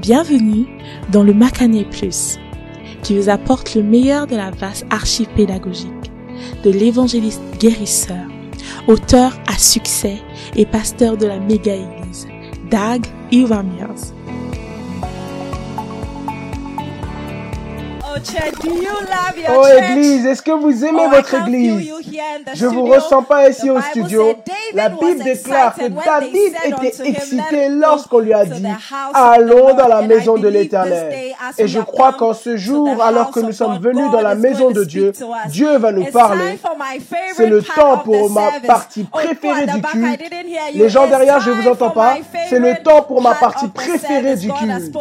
Bienvenue dans le Macané Plus, qui vous apporte le meilleur de la vaste archive pédagogique de l'évangéliste guérisseur, auteur à succès et pasteur de la méga-église, Dag Iwamiers. Oh Église, est-ce que vous aimez votre Église? Je vous ressens pas ici au studio. La Bible déclare que David était excité lorsqu'on lui a dit Allons dans la maison de l'Éternel. Et je crois qu'en ce jour, alors que nous sommes venus dans la maison de Dieu, Dieu va nous parler. C'est le temps pour ma partie préférée du culte. Les gens derrière, je vous entends pas. C'est le temps pour ma partie préférée du culte.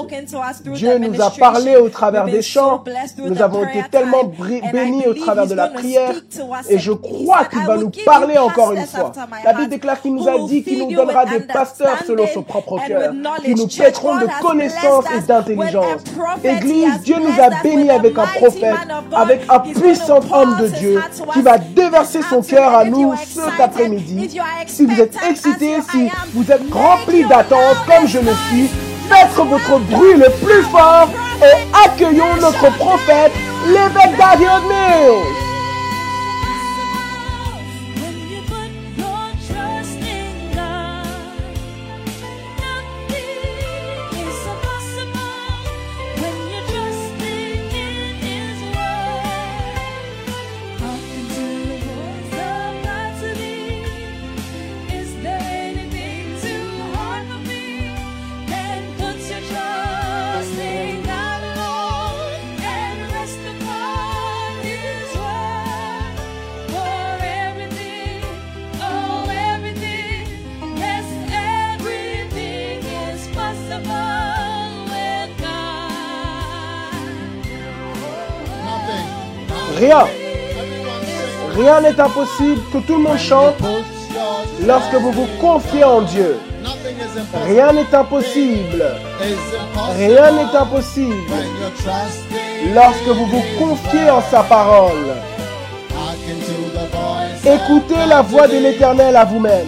Dieu nous a parlé au travers des chants. Nous avons été tellement bénis au travers de la prière et je crois qu'il va nous parler encore une fois. La Bible déclare qu'il nous a dit qu'il nous donnera des pasteurs selon son propre cœur, qui nous pétront de connaissance et d'intelligence. Église, Dieu nous a bénis avec un prophète, avec un puissant homme de Dieu qui va déverser son cœur à nous cet après-midi. Si vous êtes excités, si vous êtes remplis d'attente comme je le suis, faites votre bruit le plus fort et accueillons notre prophète, l'évêque David Rien. Rien n'est impossible que tout le monde chante lorsque vous vous confiez en Dieu. Rien n'est impossible. Rien n'est impossible lorsque vous vous confiez en sa parole. Écoutez la voix de l'Éternel à vous-même.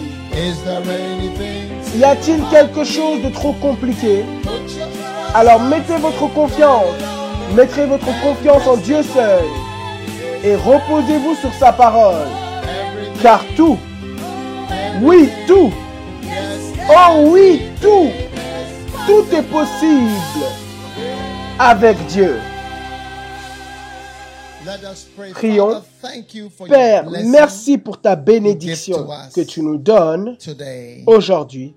Y a-t-il quelque chose de trop compliqué? Alors mettez votre confiance, mettez votre confiance en Dieu seul et reposez-vous sur sa parole. Car tout, oui, tout, oh oui, tout, tout est possible avec Dieu. Prions. Père, merci pour ta bénédiction que tu nous donnes aujourd'hui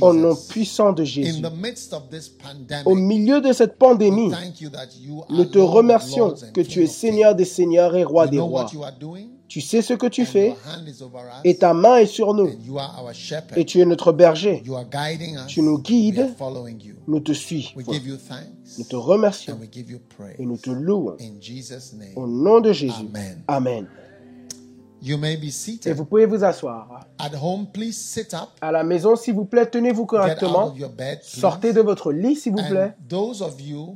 au nom puissant de Jésus. Au milieu de cette pandémie, nous te remercions que tu es Seigneur des Seigneurs et Roi des Rois. Tu sais ce que tu fais? et ta main est sur nous. Et tu es notre berger. Tu nous guides. Nous te suivons. Nous te remercions et nous te louons. Au nom de Jésus. Amen. Et vous pouvez vous asseoir. À la maison, s'il vous plaît, tenez-vous correctement. Sortez de votre lit, s'il vous plaît.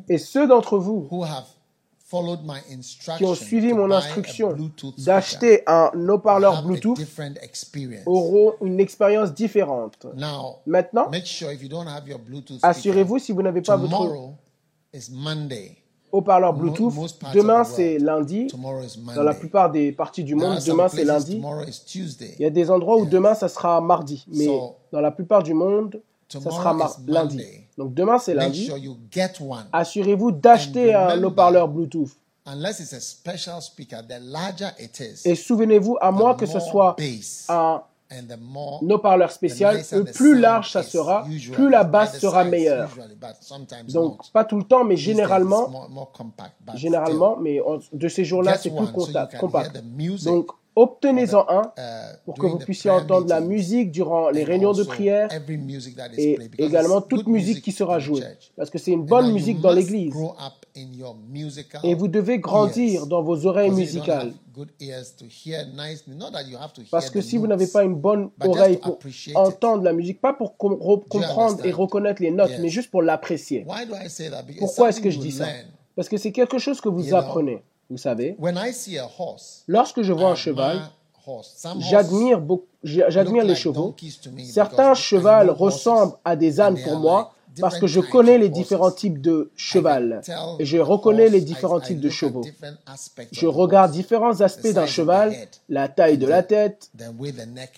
Et ceux d'entre vous qui ont suivi mon instruction d'acheter un haut-parleur Bluetooth auront une expérience différente. Maintenant, assurez-vous si vous n'avez pas votre haut-parleur Bluetooth, demain c'est lundi. Dans la plupart des parties du monde, demain c'est lundi. Il y a des endroits où demain ça sera mardi, mais dans la plupart du monde, ça sera lundi. Donc demain c'est lundi. Assurez-vous d'acheter un haut-parleur Bluetooth. Et souvenez-vous, à moins que ce soit un haut-parleur spécial, plus large ça sera, plus la basse sera meilleure. Donc, pas tout le temps, mais généralement, généralement, mais de ces jours-là, c'est plus compact. Donc, obtenez-en un uh, pour que vous puissiez entendre la musique durant les réunions de prière et également toute musique qui sera jouée. Parce que c'est une bonne musique dans l'église. Et vous devez grandir dans vos oreilles musicales. Parce que si vous n'avez pas une bonne oreille pour entendre la musique, pas pour comprendre et reconnaître les notes, mais juste pour l'apprécier. Pourquoi est-ce que je dis ça? Parce que c'est quelque chose que vous apprenez. Vous savez, lorsque je vois un cheval, j'admire les chevaux. Certains chevaux ressemblent à des ânes pour moi, parce que je connais les différents types de cheval et je reconnais les différents types de chevaux. Je regarde différents aspects d'un cheval, la taille de la tête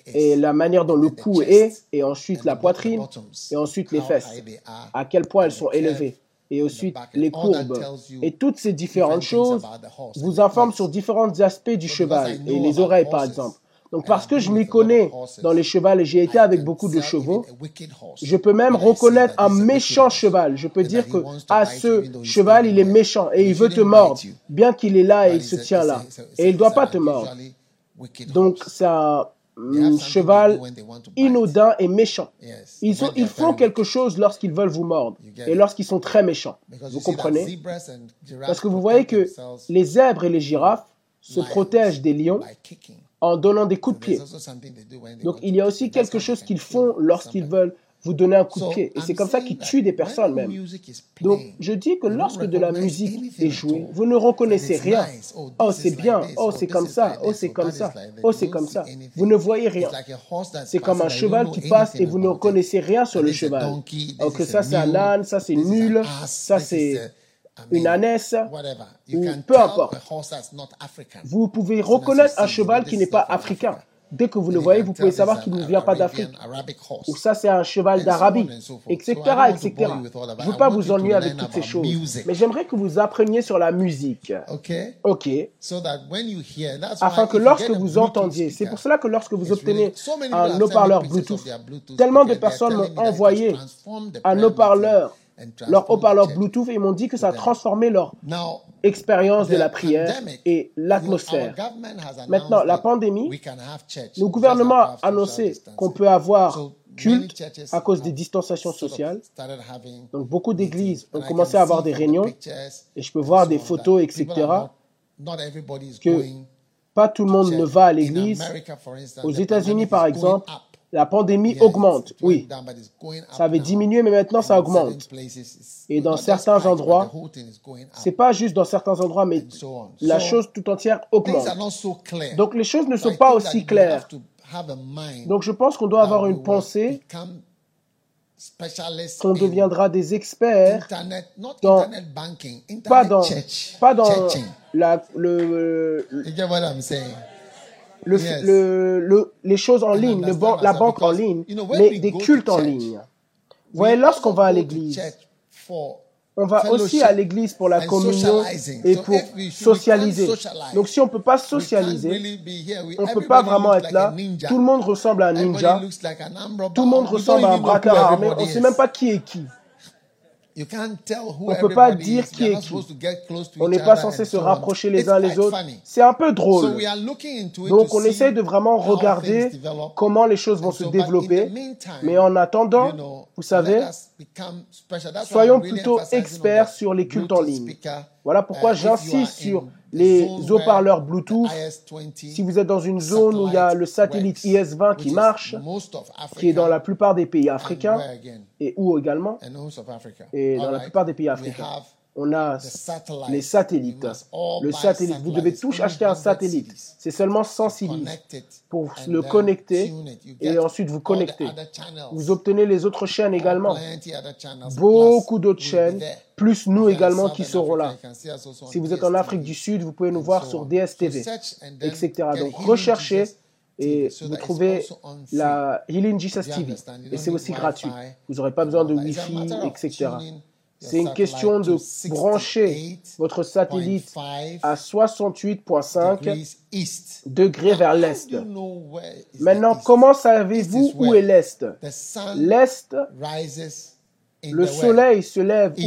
et la manière dont le cou est, et ensuite la poitrine, et ensuite les fesses, à quel point elles sont élevées et ensuite les courbes. Et toutes ces différentes choses vous informent sur différents aspects du cheval et les oreilles par exemple. Donc parce que je m'y connais dans les chevals et j'ai été avec beaucoup de chevaux, je peux même reconnaître un méchant cheval. Je peux dire que ah ce cheval il est méchant et il veut te mordre, bien qu'il est là et il se tient là et il ne doit pas te mordre. Donc c'est un cheval inodin et méchant. Ils, ils font quelque chose lorsqu'ils veulent vous mordre et lorsqu'ils sont très méchants. Vous comprenez? Parce que vous voyez que les zèbres et les girafes se protègent des lions en donnant des coups de pied. Donc il y a aussi quelque chose qu'ils font lorsqu'ils veulent vous donner un coup de pied. Et c'est comme ça qu'ils tuent des personnes même. Donc je dis que lorsque de la musique est jouée, vous ne reconnaissez rien. Oh c'est bien, oh c'est comme ça, oh c'est comme ça, oh c'est comme ça. Vous ne voyez rien. C'est comme un cheval qui passe et vous ne reconnaissez rien sur le cheval. Que ça c'est un âne, ça c'est nul, ça c'est une ânesse, ou peu importe. Vous pouvez reconnaître un cheval qui n'est pas africain. Dès que vous le voyez, vous pouvez savoir qu'il ne vient pas d'Afrique. Ou ça, c'est un cheval d'Arabie, etc., etc. Je ne veux pas vous ennuyer avec toutes ces choses, mais j'aimerais que vous appreniez sur la musique. OK? Afin que lorsque vous entendiez, c'est pour cela que lorsque vous obtenez un haut-parleur Bluetooth, tellement de personnes m'ont envoyé un haut-parleur leur haut-parleur Bluetooth et m'ont dit que ça a transformé leur expérience de la prière et l'atmosphère. Maintenant, la pandémie, le gouvernement a annoncé qu'on peut avoir culte à cause des distanciations sociales. Donc beaucoup d'églises ont commencé à avoir des réunions et je peux voir des photos, etc. Que pas tout le monde ne va à l'église. Aux États-Unis, par exemple, la pandémie augmente, oui. Ça avait diminué, mais maintenant ça augmente. Et dans certains endroits, c'est pas juste dans certains endroits, mais la chose tout entière augmente. Donc les choses ne sont pas aussi claires. Donc je pense qu'on doit avoir une pensée qu'on deviendra des experts dans, pas dans, pas dans la, le, le, le, les choses en ligne, le la banque en ligne, mais des cultes en ligne. Vous voyez, lorsqu'on va à l'église, on va aussi à l'église pour la communion et pour socialiser. Donc si on ne peut pas socialiser, on ne peut pas vraiment être là. Tout le monde ressemble à un ninja. Tout le monde ressemble à un braqueur armé. On ne sait même pas qui est qui. On ne peut pas dire qui est qui. On n'est pas censé se rapprocher les uns les autres. C'est un peu drôle. Donc on essaie de vraiment regarder comment les choses vont se développer. Mais en attendant, vous savez, soyons plutôt experts sur les cultes en ligne. Voilà pourquoi uh, j'insiste sur les haut-parleurs Bluetooth. Si vous êtes dans une zone où il y a le satellite IS-20 qui marche, qui est dans la plupart des pays africains, et où également, et dans la plupart des pays africains on a les satellites. Le satellite, vous devez tous acheter un satellite. C'est seulement 100 cedis pour le connecter et ensuite vous connecter. Vous obtenez les autres chaînes également. Beaucoup d'autres chaînes, plus nous également qui seront là. Si vous êtes en Afrique du Sud, vous pouvez nous voir sur DSTV, etc. Donc recherchez et vous trouvez la Healing Jesus TV. Et c'est aussi gratuit. Vous n'aurez pas besoin de Wi-Fi, etc. C'est une question de brancher votre satellite à 68,5 degrés vers l'est. Maintenant, comment savez-vous où est l'est? L'est, le soleil se lève où?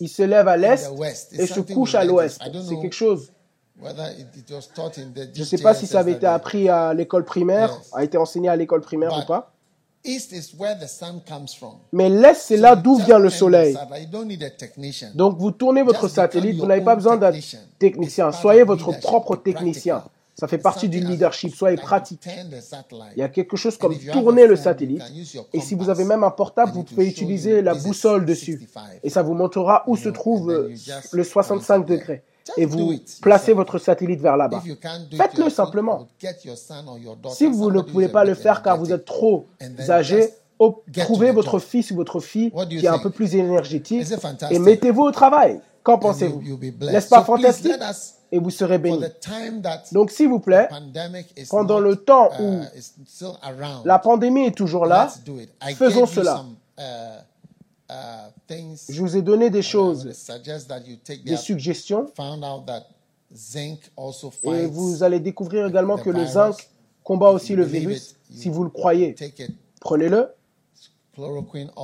Il se lève à l'est et se couche à l'ouest. C'est quelque chose. Je ne sais pas si ça avait été appris à l'école primaire, a été enseigné à l'école primaire ou pas. Mais l'est, c'est là d'où vient le soleil. Donc vous tournez votre satellite, vous n'avez pas besoin d'un technicien. Soyez votre propre technicien. Ça fait partie du leadership. Soyez pratique. Il y a quelque chose comme tourner le satellite. Et si vous avez même un portable, vous pouvez utiliser la boussole dessus. Et ça vous montrera où se trouve le 65 degrés et vous placez votre satellite vers là-bas. Faites-le simplement. Si vous ne pouvez pas le faire car vous êtes trop âgé, trouvez votre fils ou votre fille qui est un peu plus énergétique et mettez-vous au travail. Qu'en pensez-vous? N'est-ce pas fantastique? Et vous serez bénis. Donc, s'il vous plaît, pendant le temps uh, où la pandémie est toujours là, faisons cela. Uh, uh, Je vous ai donné des choses, des suggestions. Et vous allez découvrir également que le zinc combat aussi le virus. Si vous le croyez, prenez-le.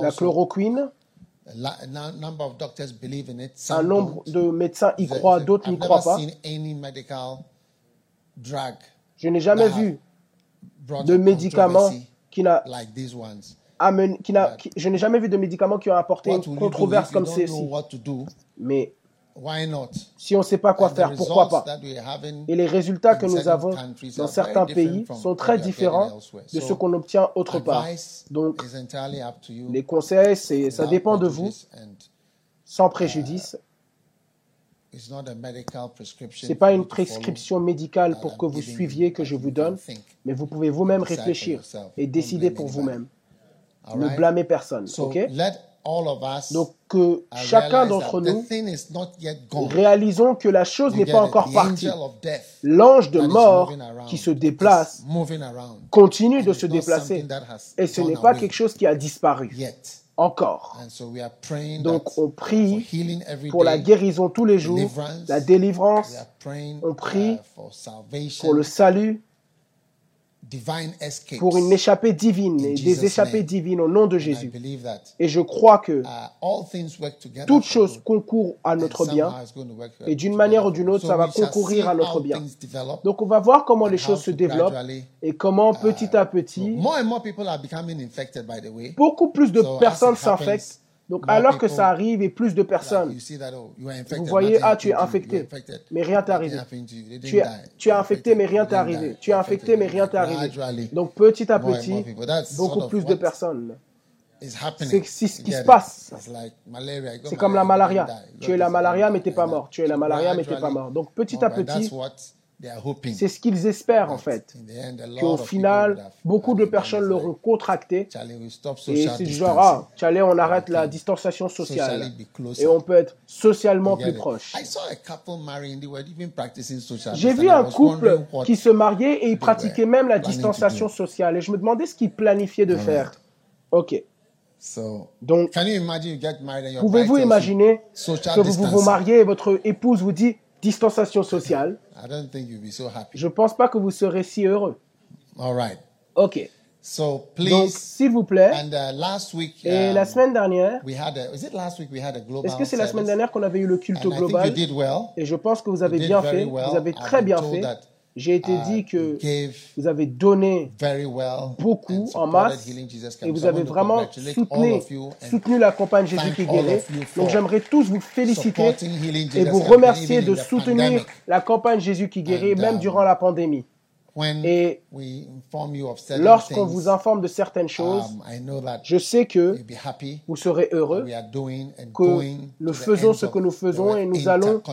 La chloroquine. Un nombre de médecins y croient, d'autres n'y croient pas. Je n'ai jamais vu de médicament qui n'a qui n'a, je n'ai jamais vu de médicaments qui ont apporté une controverse comme celle-ci. Mais si on ne sait pas quoi faire, pourquoi pas? Et les résultats que nous avons dans certains pays sont très différents de ceux qu'on obtient autre part. Donc, les conseils, ça dépend de vous, sans préjudice. Uh, Ce n'est pas une prescription médicale pour que vous suiviez que je vous donne, mais vous pouvez vous-même réfléchir et décider pour vous-même. Ne blâmez personne. ok? donc que chacun d'entre nous réalisons que la chose n'est pas encore partie. L'ange de mort qui se déplace continue de se déplacer. et ce n'est pas quelque chose qui a disparu encore. Donc on prie pour la guérison tous les jours, la délivrance, on prie uh, pour le salut, pour une échappée divine et des échappées divines au nom de Jésus. Et je crois que uh, toutes choses concourent à notre bien. et d'une manière ou d'une autre, ça va concourir à notre bien. Donc on va voir comment les choses se développent et comment uh, petit à petit, beaucoup plus de personnes s'infectent donc, alors que ça arrive et plus de personnes, oh, vous voyez, ah, tu es infecté, mais rien t'est arrivé. Tu es, tu es infecté, mais rien t'est arrivé. Tu es infecté, mais rien t'est arrivé. Donc, petit à petit, beaucoup plus de personnes. C'est ce qui se passe. C'est comme la malaria. Tu es la malaria, mais tu n'es pas mort. Tu es la malaria, mais tu n'es pas mort. Donc, petit à petit, c'est ce qu'ils espèrent en fait. Qu'au final, beaucoup de personnes l'auront contracté. Et c'est genre, ah, allez, on arrête la distanciation sociale. Et on peut être socialement plus proche. J'ai vu un couple qui se mariait et ils pratiquaient même la distanciation sociale. Et je me demandais ce qu'ils planifiaient de faire. Ok. Donc, pouvez-vous imaginer que vous vous mariez et votre épouse vous dit distanciation sociale, je ne pense pas que vous serez si heureux. Ok. Donc, s'il vous plaît, et la um, semaine dernière, est-ce que c'est la semaine dernière qu'on avait eu le culte global? Et je pense que vous avez bien fait, vous avez très bien fait j'ai été uh, dit que vous avez donné beaucoup en masse et vous avez vraiment soutenu, soutenu la campagne Jésus qui guérit. Donc j'aimerais tous vous féliciter et vous remercier de soutenir la campagne Jésus qui guérit, même um, durant la pandémie. Et lorsqu'on vous informe de certaines choses, um, je sais que vous serez heureux, que nous faisons ce que nous faisons et nous allons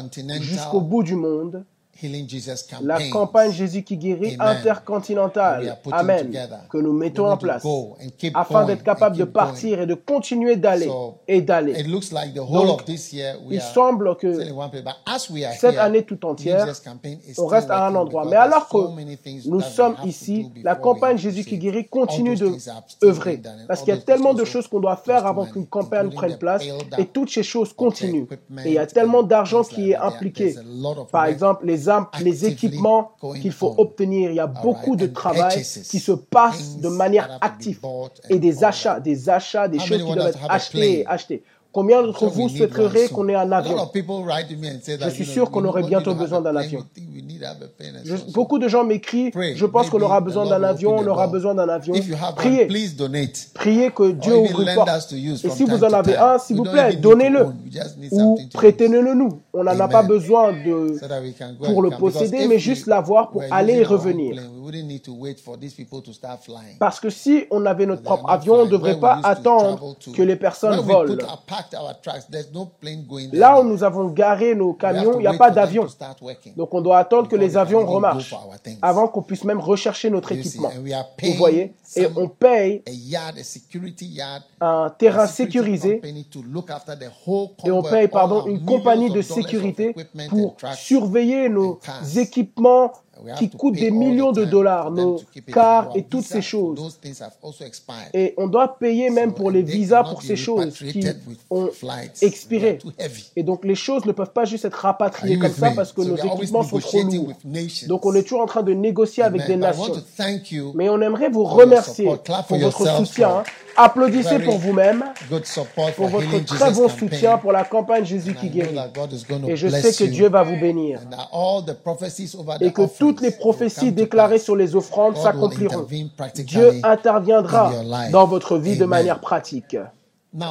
jusqu'au bout du monde la campagne Jésus qui guérit intercontinentale, Amen, que nous mettons en place afin d'être capable de partir et de continuer d'aller et d'aller. il semble que cette année tout entière, on reste à un endroit. Mais alors que nous sommes ici, la campagne Jésus qui guérit continue de œuvrer. Parce qu'il y a tellement de choses qu'on doit faire avant qu'une campagne prenne place et toutes ces choses continuent. Et il y a tellement d'argent qui est impliqué. Par exemple, les les équipements qu'il faut obtenir. Il y a beaucoup de travail qui se passe de manière active et des achats, des achats, des choses qui doivent être achetées et achetées. Combien d'entre vous souhaiteraient qu'on ait un avion? Je suis sûr qu'on aurait bientôt besoin d'un avion. beaucoup de gens m'écrivent, je pense qu'on aura besoin d'un avion, on aura besoin d'un avion. Priez. Priez que Dieu ouvre une porte. Et si vous en avez un, s'il vous plaît, donnez-le. Ou prêtez-le nous. On n'en a pas besoin de, pour le posséder, mais juste l'avoir pour aller et revenir. Parce que si on avait notre propre avion, on ne devrait pas attendre que les personnes volent. Là où nous avons garé nos camions, il n'y a pas d'avion. Donc on doit attendre que les avions remarchent avant qu'on puisse même rechercher notre équipement. Vous voyez? Et on paye un terrain sécurisé et on paye pardon, une compagnie de sécurité pour surveiller nos équipements qui coûtent des millions de dollars, nos cars et toutes ces choses. Et on doit payer même pour les visas pour ces choses qui ont expiré. Et donc les choses ne peuvent pas juste être rapatriées comme ça parce que nos équipements sont trop lourds. Donc on est toujours en train de négocier avec des nations. Mais on aimerait vous remercier pour votre soutien. Applaudissez pour vous-même, pour votre très bon soutien pour la campagne Jésus qui guérit. Et je sais que Dieu va vous bénir. Et que toutes les prophéties déclarées sur les offrandes s'accompliront. Dieu interviendra dans votre vie de manière pratique.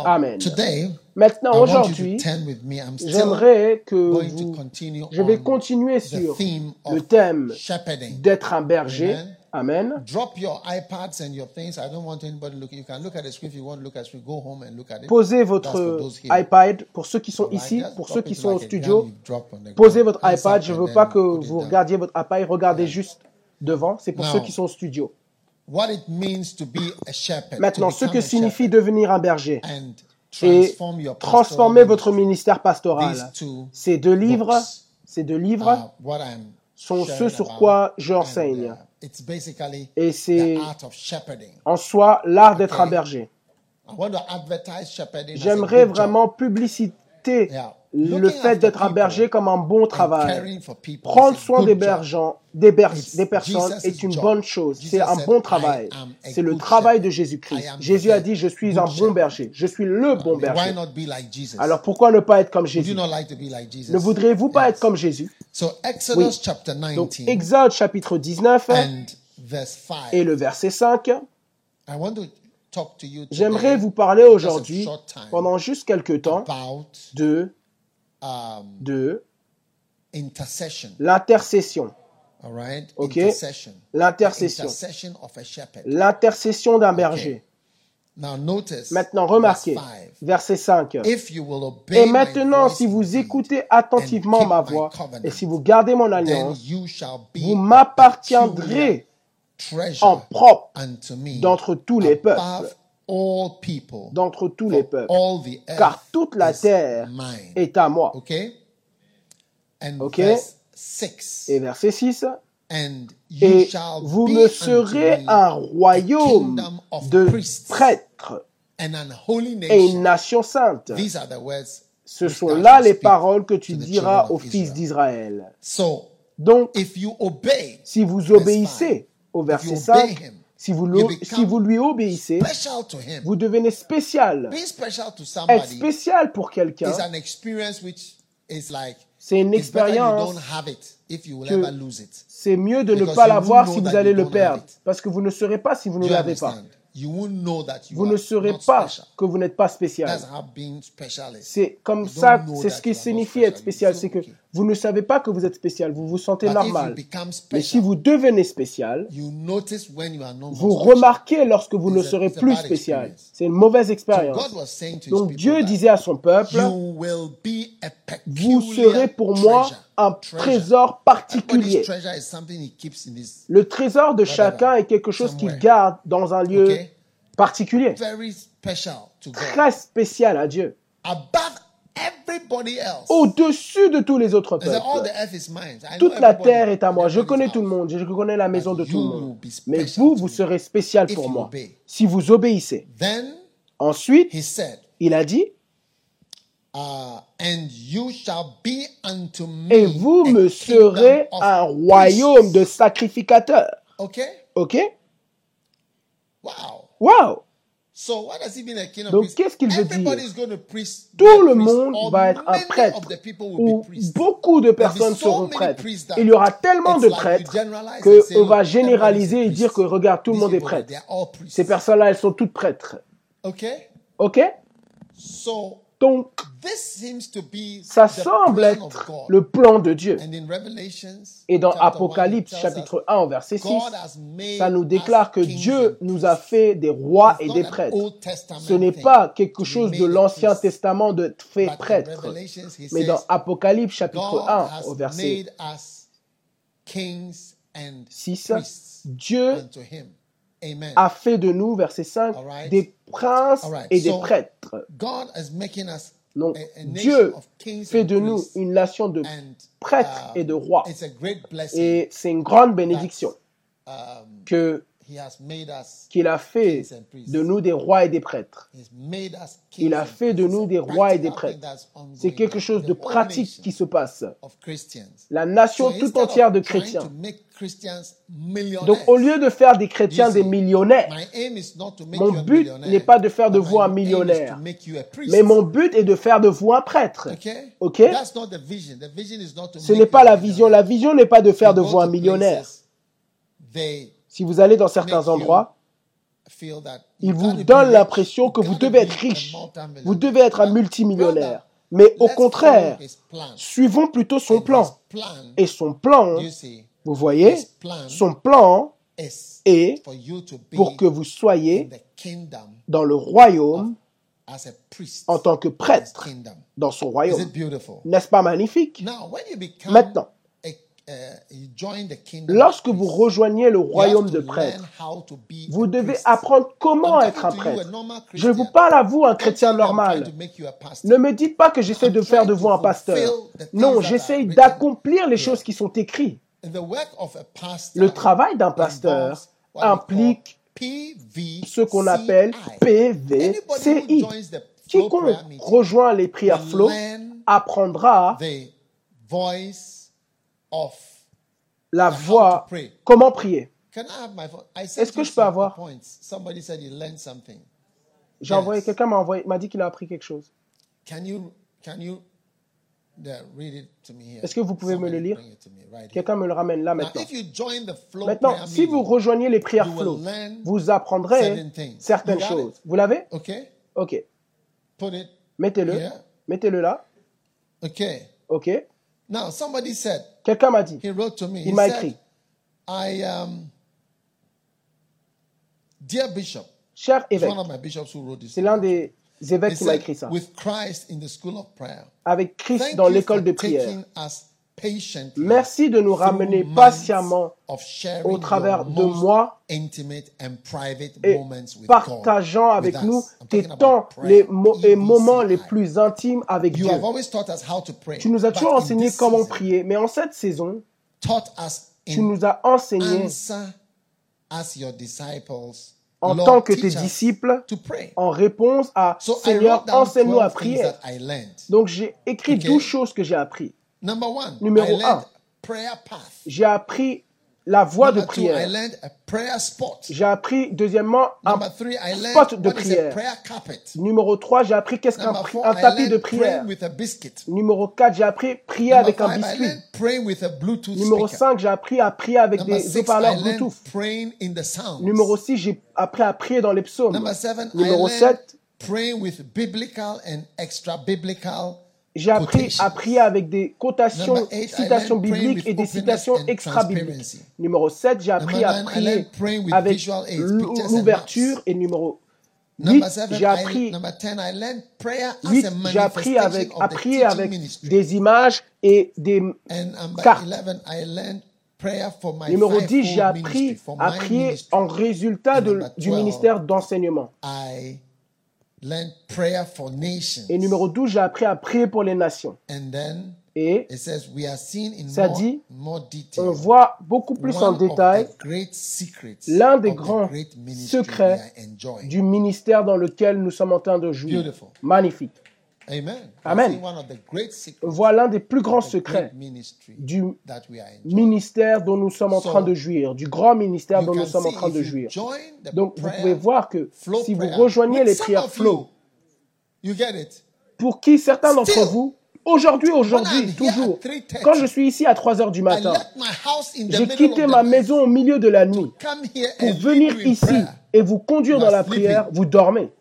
Amen. Maintenant, aujourd'hui, j'aimerais que vous, je vais continuer sur le thème d'être un berger. Amen. Posez votre iPad pour ceux qui sont ici, pour ceux qui sont au studio. Posez votre iPad. Je ne veux pas que vous regardiez votre iPad. Regardez juste devant. C'est pour ceux qui sont au studio. Maintenant, ce que signifie devenir un berger et transformer votre ministère pastoral. Ces deux livres, ces deux livres sont ceux sur quoi j'enseigne. Et c'est en soi l'art d'être un berger. J'aimerais vraiment publiciter le fait d'être un berger comme un bon travail. Prendre soin des, des, des personnes est une bonne chose. C'est un bon travail. C'est le travail de Jésus-Christ. Jésus a dit, je suis un bon berger. Je suis le bon berger. Alors pourquoi ne pas être comme Jésus? Ne voudriez-vous pas être comme Jésus? Donc Exode chapitre 19 et le verset 5. J'aimerais vous parler aujourd'hui, pendant juste quelques temps, de de l'intercession. Ok L'intercession. L'intercession d'un berger. Maintenant, remarquez, verset 5. Et maintenant, si vous écoutez attentivement ma voix et si vous gardez mon alliance, vous m'appartiendrez en propre d'entre tous les peuples d'entre tous les peuples, car toute la terre est à moi. Ok? Et verset 6. Et vous me serez un royaume de prêtres et une nation sainte. Ce sont là les paroles que tu diras aux fils d'Israël. Donc, si vous obéissez au verset 5, si vous, si vous lui obéissez, vous devenez spécial. Être spécial pour quelqu'un, c'est une expérience c'est mieux de ne pas l'avoir si vous allez le perdre, parce que vous ne saurez pas si vous ne l'avez pas. vous ne saurez pas que vous n'êtes pas spécial. C'est comme ça, c'est ce qui signifie être spécial, c'est que vous ne savez pas que vous êtes spécial, vous vous sentez normal. Mais si vous devenez spécial, vous remarquez lorsque vous ne serez plus spécial. C'est une mauvaise expérience. Donc Dieu disait à son peuple, vous serez pour moi un trésor particulier. Le trésor de chacun est quelque chose qu'il garde dans un lieu particulier, très spécial à Dieu, au-dessus de tous les autres peuples. Toute la terre est à moi. Je connais tout le monde. Je connais la maison de tout le monde. Mais vous, vous serez spécial pour moi si vous obéissez. Ensuite, il a dit, Uh, et vous me serez un royaume de sacrificateurs. OK? OK? Wow. Wow. Donc, qu'est-ce qu'il veut dire? Tout le monde va être un prêtre, ou beaucoup de personnes seront prêtres. Il y aura tellement de prêtres qu'on va généraliser et dire que, regarde, tout le monde est prêtre. Ces personnes-là, elles sont toutes prêtres. OK? OK Donc, ça semble être le plan de Dieu. Et dans Apocalypse chapitre 1 verset 6, ça nous déclare que Dieu nous a fait des rois et des prêtres. Ce n'est pas quelque chose de l'Ancien Testament de fait prêtre, mais dans Apocalypse chapitre 1 au verset 6, Dieu a fait de nous, verset 5, des princes et des prêtres. Donc, Dieu fait de nous une nation de prêtres et de rois. Et c'est une grande bénédiction que qu'il a fait de nous des rois et des prêtres. Il a fait de nous des rois et des prêtres. C'est quelque chose de pratique qui se passe. La nation tout entière de chrétiens. Donc au lieu de faire des chrétiens des millionnaires, mon but n'est pas de faire de vous un millionnaire, mais mon but est de faire de vous un prêtre. Ok? Ce n'est pas la vision. La vision n'est pas de faire de vous un millionnaire. Si vous allez dans certains endroits, ils vous donnent l'impression que vous devez être riche, vous devez être un multimillionnaire. Mais au contraire, suivons plutôt son plan. Et son plan, vous voyez, son plan est pour que vous soyez dans le royaume en tant que prêtre dans son royaume. N'est-ce pas magnifique? Maintenant, Lorsque vous rejoignez le royaume de prêtre, vous devez apprendre comment être un prêtre. Je vous parle à vous, un chrétien normal. Ne me dites pas que j'essaie de faire de vous un pasteur. Non, j'essaie d'accomplir les choses qui sont écrites. Le travail d'un pasteur implique ce qu'on appelle PVCI. Quiconque rejoint les prières flow apprendra la voix, comment prier? Est-ce que je peux avoir? J'ai envoyé, quelqu'un m'a envoyé, m'a dit qu'il a appris quelque chose. Est-ce que vous pouvez me le lire? Quelqu'un me le ramène là maintenant. Maintenant, si vous rejoignez les prières flow, vous apprendrez certaines choses. Vous l'avez? Ok. Mettez-le. Mettez-le là. Ok. Ok. Now, somebody said, Quelqu'un m'a dit, he wrote to me, il m'a écrit, I, um, dear bishop, cher évêque, c'est l'un des évêques qui m'a écrit ça. with Christ in the school of prayer. Avec Christ dans l'école de prière. Merci de nous ramener patiemment au travers de moi et partageant avec nous tes temps les mo- et moments les plus intimes avec You Dieu. Tu nous as toujours enseigné comment prier, mais en cette saison, tu nous as enseigné en tant que tes disciples en réponse à Seigneur, enseigne-nous à 12 things prier. Donc j'ai écrit. 12 choses que j'ai appris. Number one, Numéro I learned un. prayer path. J'ai appris la voie de Number I prière. learned a prayer spot. J'ai appris, deuxièmement, un Number three, I learned spot de prière. Numéro 3, j'ai appris qu'est-ce qu'un un tapis de prière. praying with a biscuit. Numéro 4, j'ai appris prier Number avec un five, I biscuit. Numéro speaker. 5, j'ai appris à prier avec Number des six, I haut-parleurs learned Bluetooth. Numéro 6, j'ai appris à prier dans les psaumes. Number seven, I Numéro learned 7, praying with biblical and extra biblical j'ai appris à prier avec des eight, citations bibliques with et des citations extra-bibliques. Numéro 7, j'ai appris à prier avec l'ouverture. Et numéro 8, Number seven, j'ai appris number ten, I learned prayer as 8, a j'ai appris avec, manifestation à prier avec des images et des cartes. 11, I learned prayer for my Numéro 10, fivefold j'ai appris à prier en résultat de- du 12, ministère d'enseignement. I learned prayer for nations. Et numéro 12, j'ai appris à prier pour les nations. And then Et it says we are seen in Ça more, dit, on voit beaucoup plus en détail l'un des grands secrets du ministère dans lequel nous sommes en train de jouer. Magnifique. Amen. Voit l'un des plus grands secrets du ministère dont nous sommes en train de jouir, du grand ministère dont nous sommes en train de jouir. Donc, vous pouvez voir que si vous rejoignez les prières flow, pour qui certains d'entre vous, aujourd'hui, aujourd'hui, toujours, at 3:30, quand je suis ici à 3 heures du matin, j'ai quitté ma maison au milieu de la nuit pour venir ici et vous conduire dans la prière, vous dormez.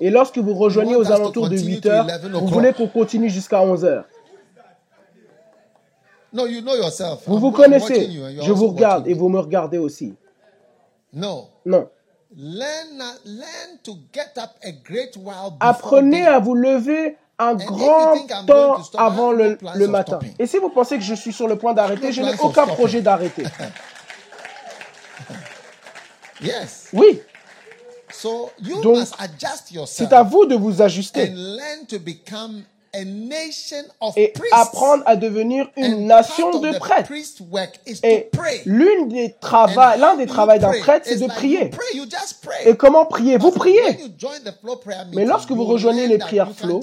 Et lorsque vous rejoignez aux alentours de 8 heures, vous voulez qu'on continue jusqu'à 11 heures. Vous vous connaissez. Je vous regarde et vous me regardez aussi. Non. Non. Apprenez à vous lever un grand temps avant le, le matin. Et si vous pensez que je suis sur le point d'arrêter, je n'ai aucun projet d'arrêter. Oui. Donc, c'est à vous de vous ajuster et apprendre à devenir une nation de prêtres. Et l'une des travaux, l'un des travaux d'un prêtre, c'est de prier. Et comment prier Vous priez. Mais lorsque vous rejoignez les prières flow,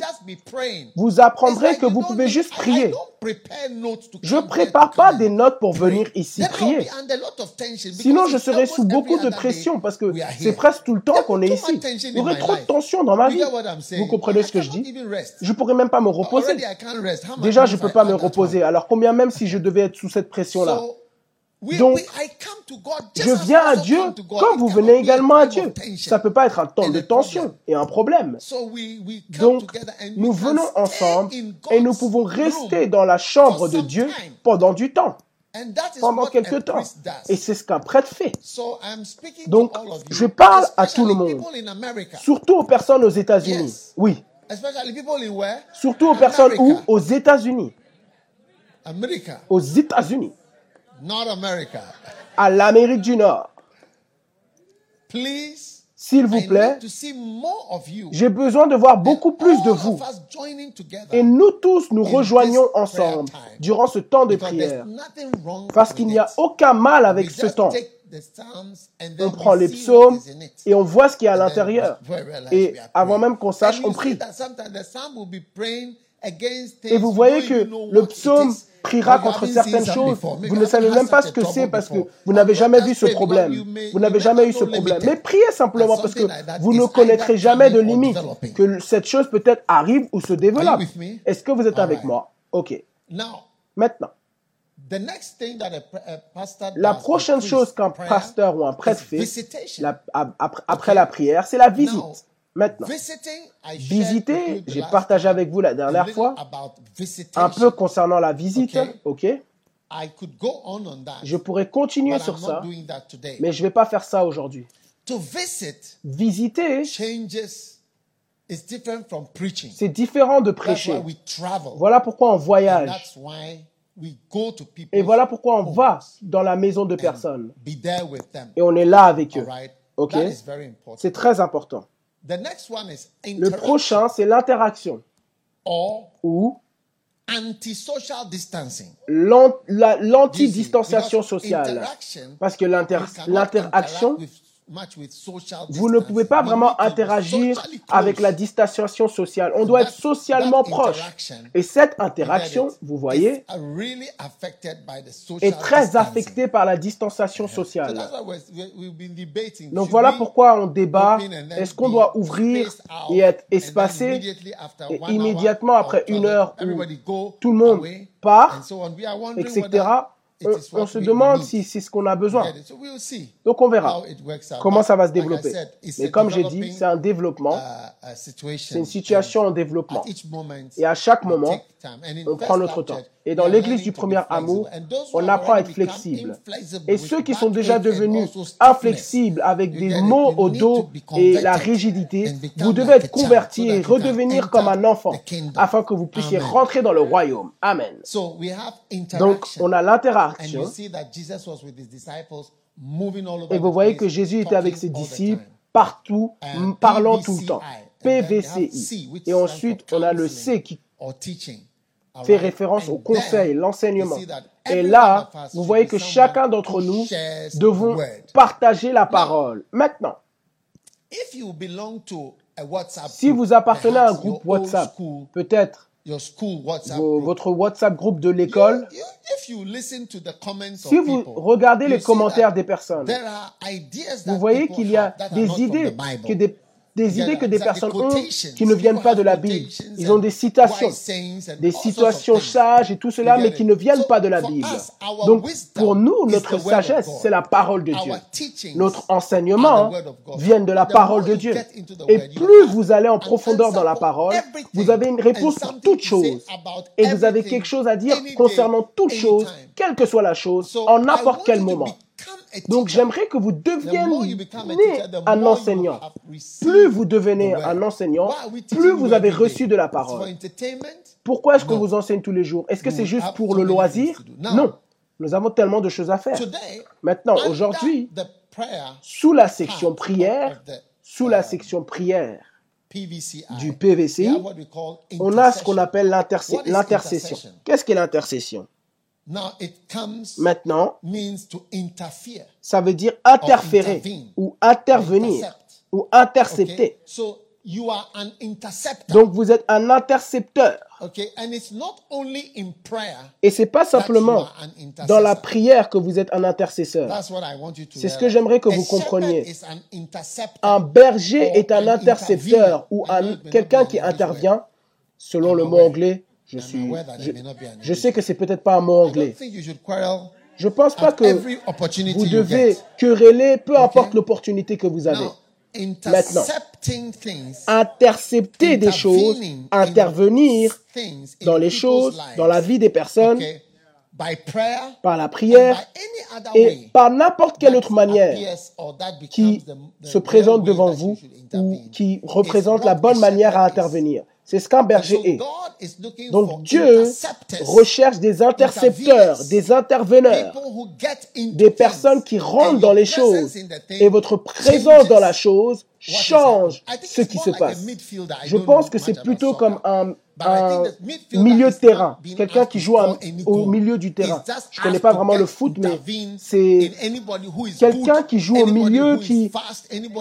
vous apprendrez que vous pouvez juste prier. Je ne prépare pas des notes pour venir ici prier. Sinon, je serais sous beaucoup de pression parce que c'est presque tout le temps qu'on est ici. Il y aurait trop de tension dans ma vie. Vous comprenez ce que je dis? Je pourrais même pas me reposer. Déjà, je ne peux pas me reposer. Alors combien même si je devais être sous cette pression-là? donc, je viens à Dieu comme vous venez également à Dieu. Ça ne peut pas être un temps de tension et un problème. Donc, nous venons ensemble et nous pouvons rester dans la chambre de Dieu pendant du temps pendant quelque temps. Et c'est ce qu'un prêtre fait. Donc, je parle à tout le monde, surtout aux personnes aux États-Unis. Oui. Surtout aux personnes où? Aux États-Unis. Aux États-Unis. À l'Amérique du Nord. S'il vous plaît, j'ai besoin de voir beaucoup plus de vous. Et nous tous nous rejoignons ensemble durant ce temps de prière. Parce qu'il n'y a aucun mal avec ce temps. On prend les psaumes et on voit ce qu'il y a à l'intérieur. Et avant même qu'on sache, on prie. Et vous voyez que le psaume priera contre certaines choses. Vous ne savez même pas ce que c'est parce que vous n'avez jamais vu ce problème. Vous n'avez jamais eu ce problème. Mais priez simplement parce que vous ne connaîtrez jamais de limite que cette chose peut-être arrive ou se développe. Est-ce que vous êtes avec moi? OK. Maintenant. La prochaine chose qu'un pasteur ou un prêtre fait après la prière, c'est la visite. Maintenant, visiter, j'ai partagé avec vous la dernière fois un peu concernant la visite, ok? Je pourrais continuer sur ça, mais je ne vais pas faire ça aujourd'hui. Visiter, c'est différent de prêcher. Voilà pourquoi on voyage. Et voilà pourquoi on va dans la maison de personnes. Et on est là avec eux. Ok? C'est très important. Le prochain, c'est l'interaction. Ou l'anti-distanciation sociale. Parce que l'interaction vous ne pouvez pas vraiment interagir avec la distanciation sociale. On doit être socialement proche. Et cette interaction, vous voyez, est très affectée par la distanciation sociale. Donc voilà pourquoi on débat. Est-ce qu'on doit ouvrir et être espacé et immédiatement après une heure où tout le monde part, etc on, se demande si c'est ce qu'on a besoin. Donc on verra comment ça va se développer. Mais comme j'ai dit, c'est un développement, uh, c'est une situation en développement. Et à chaque moment, on prend notre temps. Et dans l'église du premier amour, on apprend à être flexible. Et ceux qui sont déjà devenus inflexibles avec des mots au dos et la rigidité, vous devez être convertis et redevenir comme un enfant afin que vous puissiez rentrer dans le royaume. Amen. Donc, on a Et vous voyez que Jésus était avec ses disciples partout, parlant tout le temps. PVCI. Et ensuite, on a le C qui fait référence au conseil, l'enseignement. Et là, vous voyez que chacun d'entre nous devons partager la parole. Maintenant, si vous appartenez à un groupe WhatsApp, peut-être votre WhatsApp groupe de l'école, si vous regardez les commentaires des personnes, vous voyez qu'il y a des idées que des des idées que des personnes ont qui ne viennent pas de la Bible. Ils ont des citations, des situations sages et tout cela, mais qui ne viennent pas de la Bible. Donc, pour nous, notre sagesse, c'est la parole de Dieu. Notre enseignement vient de la parole de Dieu. Et plus vous allez en profondeur dans la parole, vous avez une réponse pour toute chose. Et vous avez quelque chose à dire concernant toute chose, quelle que soit la chose, en n'importe quel moment. Donc j'aimerais que vous deveniez un enseignant. Plus vous devenez un enseignant, plus vous avez reçu de la parole. Pourquoi est-ce qu'on vous enseigne tous les jours? Est-ce que c'est juste pour le loisir? Non. Nous avons tellement de choses à faire. Maintenant, aujourd'hui, sous la section prière, sous la section prière du PVCI, on a ce qu'on appelle l'intercession. Qu'est-ce qu'est l'intercession? Maintenant, ça veut dire interférer ou intervenir ou intercepter. Donc vous êtes un intercepteur. Et c'est pas simplement dans la prière que vous êtes un intercesseur. C'est ce que j'aimerais que vous compreniez. Un berger est un intercepteur ou quelqu'un qui intervient, selon le mot anglais, je, suis, je, sais que c'est peut-être pas un mot anglais. Je pense pas que vous devez quereller, peu importe l'opportunité que vous avez. Maintenant, intercepter des choses, intervenir dans les choses, dans la vie des personnes, par la prière et par n'importe quelle autre manière qui se présente devant vous ou qui représente la bonne manière à intervenir. C'est ce qu'un berger est. Donc Dieu recherche des intercepteurs, des interveneurs, des personnes qui rentrent dans les choses. Et votre présence dans la chose change ce qui se passe. Je pense que c'est plutôt comme un, milieu de terrain, quelqu'un qui joue au milieu du terrain. Je ne connais pas vraiment le foot, mais c'est quelqu'un qui joue au milieu qui,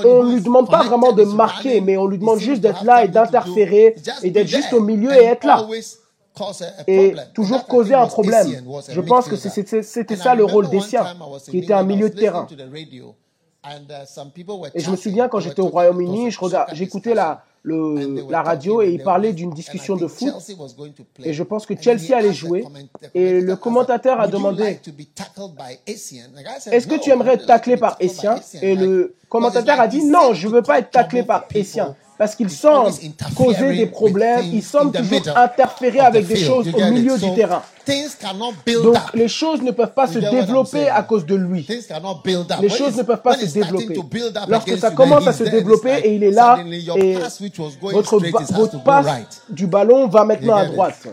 on lui demande pas vraiment de marquer, mais on lui demande juste d'être là et d'interférer et d'être juste au milieu et être là. et toujours causer un problème. Je pense que c'était ça le rôle des siens, qui était un milieu de terrain. Uh, et je me souviens quand j'étais au Royaume-Uni, j'écoutais la, la radio et il parlait d'une discussion de foot. Et je pense que Chelsea allait jouer. Et le commentateur a demandé Est-ce que tu aimerais être taclé par Essien? Et le commentateur a dit Non, je ne veux pas être taclé par Essien parce qu'il semble causer des problèmes, il semble toujours interférer avec des choses au milieu du terrain. Donc les choses ne peuvent pas se développer à cause de lui. Les choses ne peuvent pas se développer. Lorsque ça commence à se développer et il est là, et votre, votre passe du ballon va maintenant à droite.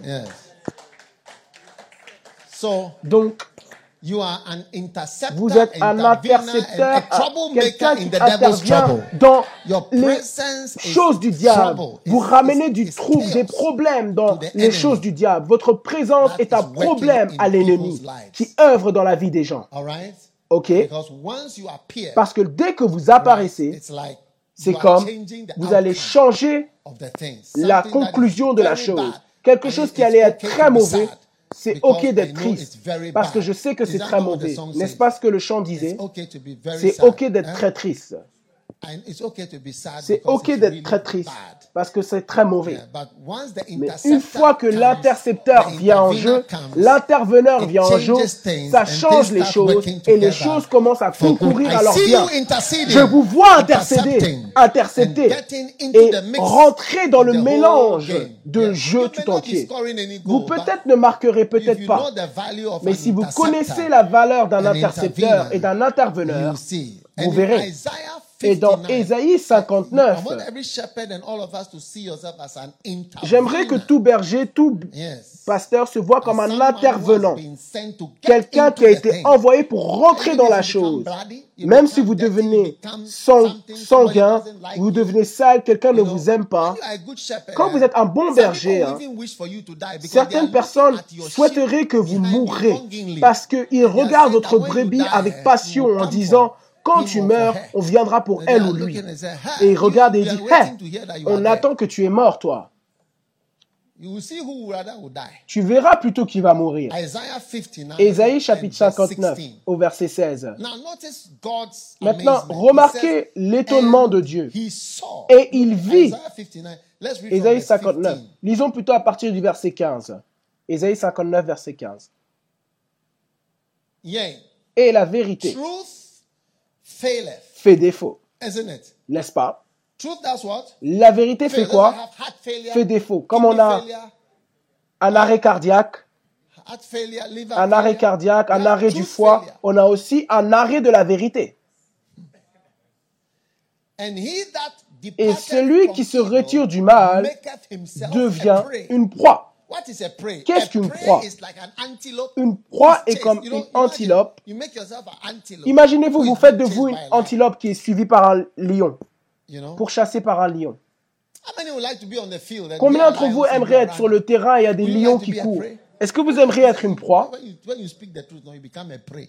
Donc, vous êtes un intercepteur, quelqu'un qui intervient dans les choses du diable. Vous ramenez du trouble, des problèmes dans les choses du diable. Votre présence est un problème à l'ennemi qui œuvre dans la vie des gens. OK? Parce que dès que vous apparaissez, c'est comme vous allez changer la conclusion de la chose. Quelque chose qui allait être très mauvais c'est ok d'être triste parce que je sais que c'est très mauvais. N'est-ce pas ce que le chant disait? C'est ok d'être très triste. C'est ok d'être très triste parce que c'est très mauvais. Mais une fois que l'intercepteur vient en jeu, l'interveneur vient en jeu, ça change les choses et les choses commencent à concourir à leur bien. Je vous vois intercéder, intercepter et rentrer dans le mélange de jeu tout entier. Vous peut-être ne marquerez peut-être pas, mais si vous connaissez la valeur d'un intercepteur et d'un interveneur, vous verrez. Et dans Ésaïe 59, j'aimerais que tout berger, tout pasteur se voit comme un intervenant, quelqu'un qui a été envoyé pour rentrer dans la chose. Même si vous devenez sanguin, vous devenez sale, quelqu'un ne vous aime pas. Quand vous êtes un bon berger, hein, certaines personnes souhaiteraient que vous mourrez parce qu'ils regardent votre brebis avec passion en disant quand tu meurs, on viendra pour elle ou lui. Et il regarde et il dit, on attend que tu es mort, toi. Tu verras plutôt qui va mourir. Ésaïe chapitre 59 au verset 16. Maintenant, remarquez l'étonnement de Dieu. Et il vit. Ésaïe 59. Lisons plutôt à partir du verset 15. Ésaïe 59, verset 15. Et la vérité fait défaut. N'est-ce pas? La vérité fait quoi? Fait défaut. Comme on a un arrêt cardiaque, un arrêt cardiaque, un arrêt du foie, on a aussi un arrêt de la vérité. Et celui qui se retire du mal devient une proie. Qu'est-ce qu'une proie Une proie est comme une antilope. Imaginez-vous, vous faites de vous une antilope qui est suivie par un lion, pour chasser par un lion. Combien d'entre vous aimeraient être sur le terrain et il y a des lions qui courent? Est-ce que vous aimeriez être une proie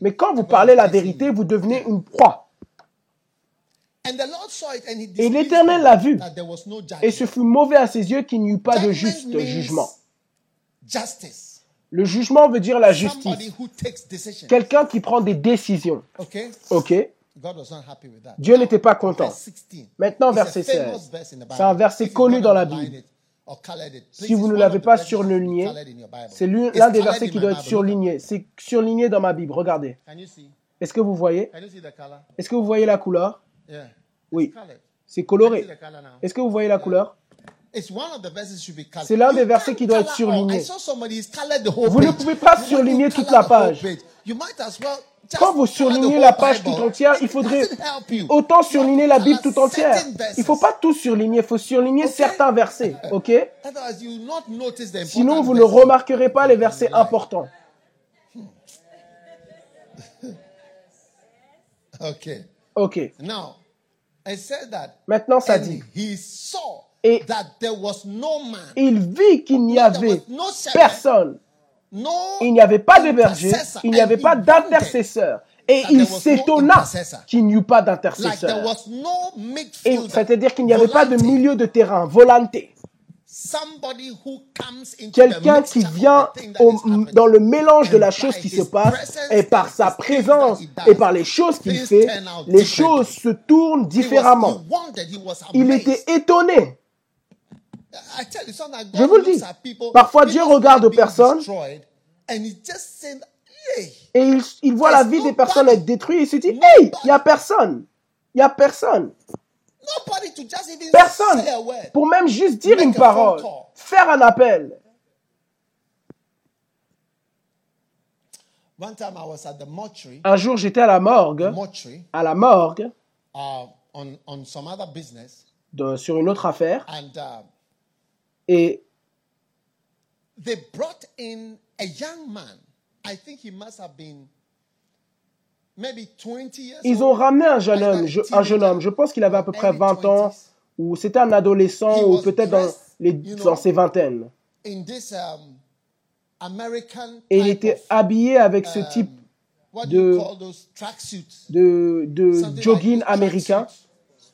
Mais quand vous parlez la vérité, vous devenez une proie. Et l'Éternel l'a vu. Et ce fut mauvais à ses yeux qu'il n'y eut pas de juste jugement. Le jugement veut dire la justice. Quelqu'un qui prend des décisions. Ok? Dieu n'était pas content. Maintenant, verset 16. C'est un verset connu dans la Bible. Si vous ne l'avez pas surligné, c'est l'un des versets qui doit être surligné. C'est surligné dans ma Bible. Regardez. Est-ce que vous voyez? Est-ce que vous voyez la couleur? Oui. C'est coloré. Est-ce que vous voyez la couleur? C'est l'un des versets qui doit être surligné. Vous ne pouvez pas surligner toute la page. Quand vous surlignez la page tout entière, il faudrait autant surligner la Bible tout entière. Il ne faut pas tout surligner, il faut surligner certains versets, ok? Sinon, vous ne remarquerez pas les versets importants. Ok. Ok. Maintenant, ça dit. Et il vit qu'il n'y avait personne. Il n'y avait pas de berger, il n'y avait pas d'intercesseur. Et il s'étonna qu'il n'y eut pas d'intercesseur. C'est-à-dire qu'il n'y avait pas de milieu de terrain, volonté. Quelqu'un qui vient dans le mélange de la chose qui se passe et par sa présence et par les choses qu'il fait, les choses se tournent différemment. Il était étonné. Je vous le dis. Parfois, Dieu regarde aux personnes et il, voit la vie des personnes être détruite et il se dit, hey, il n'y a personne. Il n'y a personne. Personne. Pour même juste dire une parole, faire un appel. Un jour, j'étais à la morgue, à la morgue, sur une autre affaire. Et they brought in a young man. I think he must have been maybe 20 years Ils ont ramené un jeune homme, je, un jeune homme. Je pense qu'il avait à peu près 20 ans, ou c'était un adolescent, ou peut-être dans, les, dans ses vingtaines. In this, um, American Et il était habillé avec ce type de, de, de jogging américain.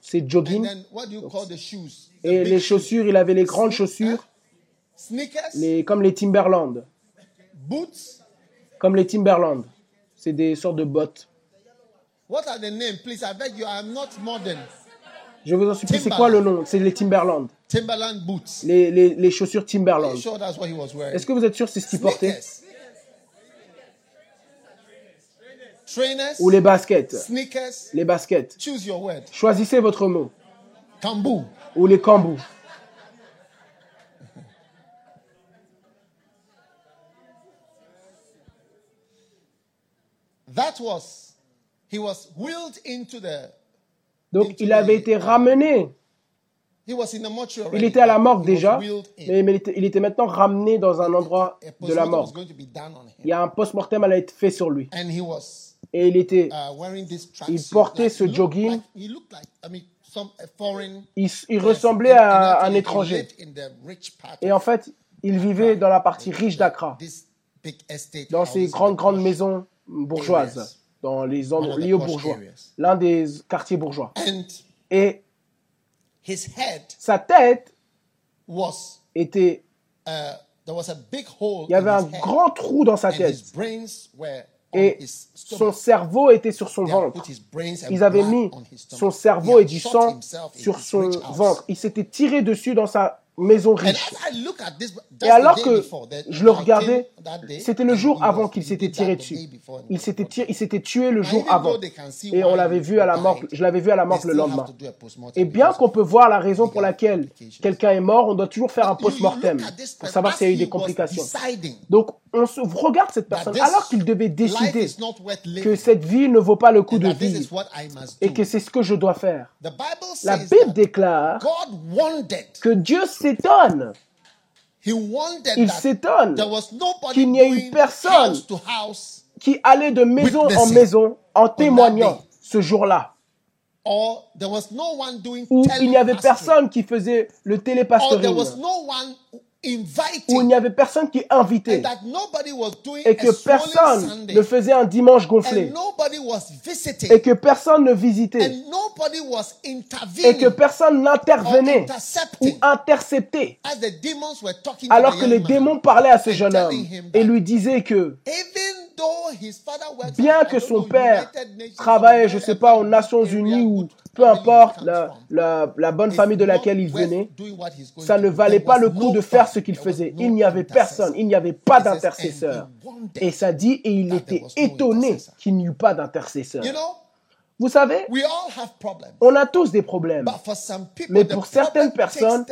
C'est jogging. Et les chaussures, il avait les grandes chaussures, les, comme les Timberland. Comme les Timberland. C'est des sortes de bottes. Je vous en supplie, c'est quoi le nom? C'est les Timberland. Timberland boots. Les, les, les chaussures Timberland. Est-ce que vous êtes sûr que c'est ce qu'il portait? Ou les baskets. Les baskets. Choisissez votre mot. Ou les cambous. That was, he was wheeled into the, Donc il avait été ramené. Il était à la morgue déjà, mais, il était maintenant ramené dans un endroit de la mort. Il y a un post-mortem à être fait sur lui. Et il était, uh, il portait ce jogging. Il, ressemblait à un étranger. Et en fait, il vivait dans la partie riche d'Accra, dans ces grandes, grandes maisons bourgeoises, dans les zones liées aux bourgeois, l'un des quartiers bourgeois. Et sa tête était il y avait un grand trou dans sa tête. Et son cerveau était sur son ventre. Ils avaient mis son cerveau et du sang sur son ventre. Il s'était tiré dessus dans sa maison riche. Et alors que je le regardais, c'était le jour avant qu'il s'était tiré dessus. Il s'était il s'était tué le jour avant. Et on l'avait vu à la mort, je l'avais vu à la mort le lendemain. Et bien qu'on peut voir la raison pour laquelle quelqu'un est mort, on doit toujours faire un post-mortem pour savoir s'il y a eu des complications. Donc, on se regarde cette personne alors qu'il devait décider que cette vie ne vaut pas le coup de vivre et que c'est ce que je dois faire. La Bible déclare que Dieu s'étonne. Il s'étonne qu'il n'y ait eu personne qui allait de maison en maison en témoignant ce jour-là. Ou il n'y avait personne qui faisait le télépastoring où il n'y avait personne qui invitait. et que personne ne faisait un dimanche gonflé. Et que personne ne visitait. Et que personne n'intervenait ou interceptait. alors que les démons parlaient à ce jeune homme et lui disaient que bien que son père travaillait, je ne sais pas, aux Nations Unies ou peu importe la, la, bonne famille de laquelle il venait, ça ne valait pas le coup de faire ce qu'il faisait. Il n'y avait personne, il n'y avait pas d'intercesseur. Et ça dit, et il était étonné qu'il n'y eut pas d'intercesseur. Vous savez, on a tous des problèmes. Mais pour certaines personnes,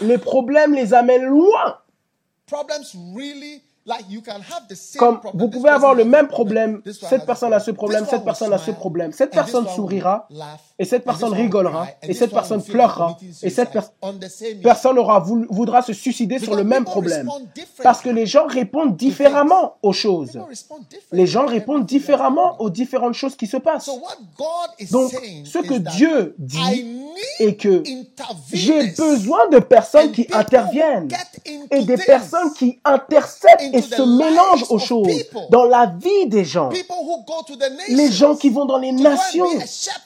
les problèmes les amènent loin. Comme vous pouvez avoir le même problème, cette personne a ce problème, cette personne a ce problème. Cette personne sourira et cette personne rigolera et cette personne pleurera et cette personne aura, voudra se suicider sur le même problème. Parce que les gens répondent différemment aux choses. Les gens répondent différemment aux différentes choses qui se passent. Donc, ce que Dieu dit est que j'ai besoin de personnes qui interviennent et des personnes qui interceptent et se mélange aux choses dans la vie des gens. Les gens qui vont dans les nations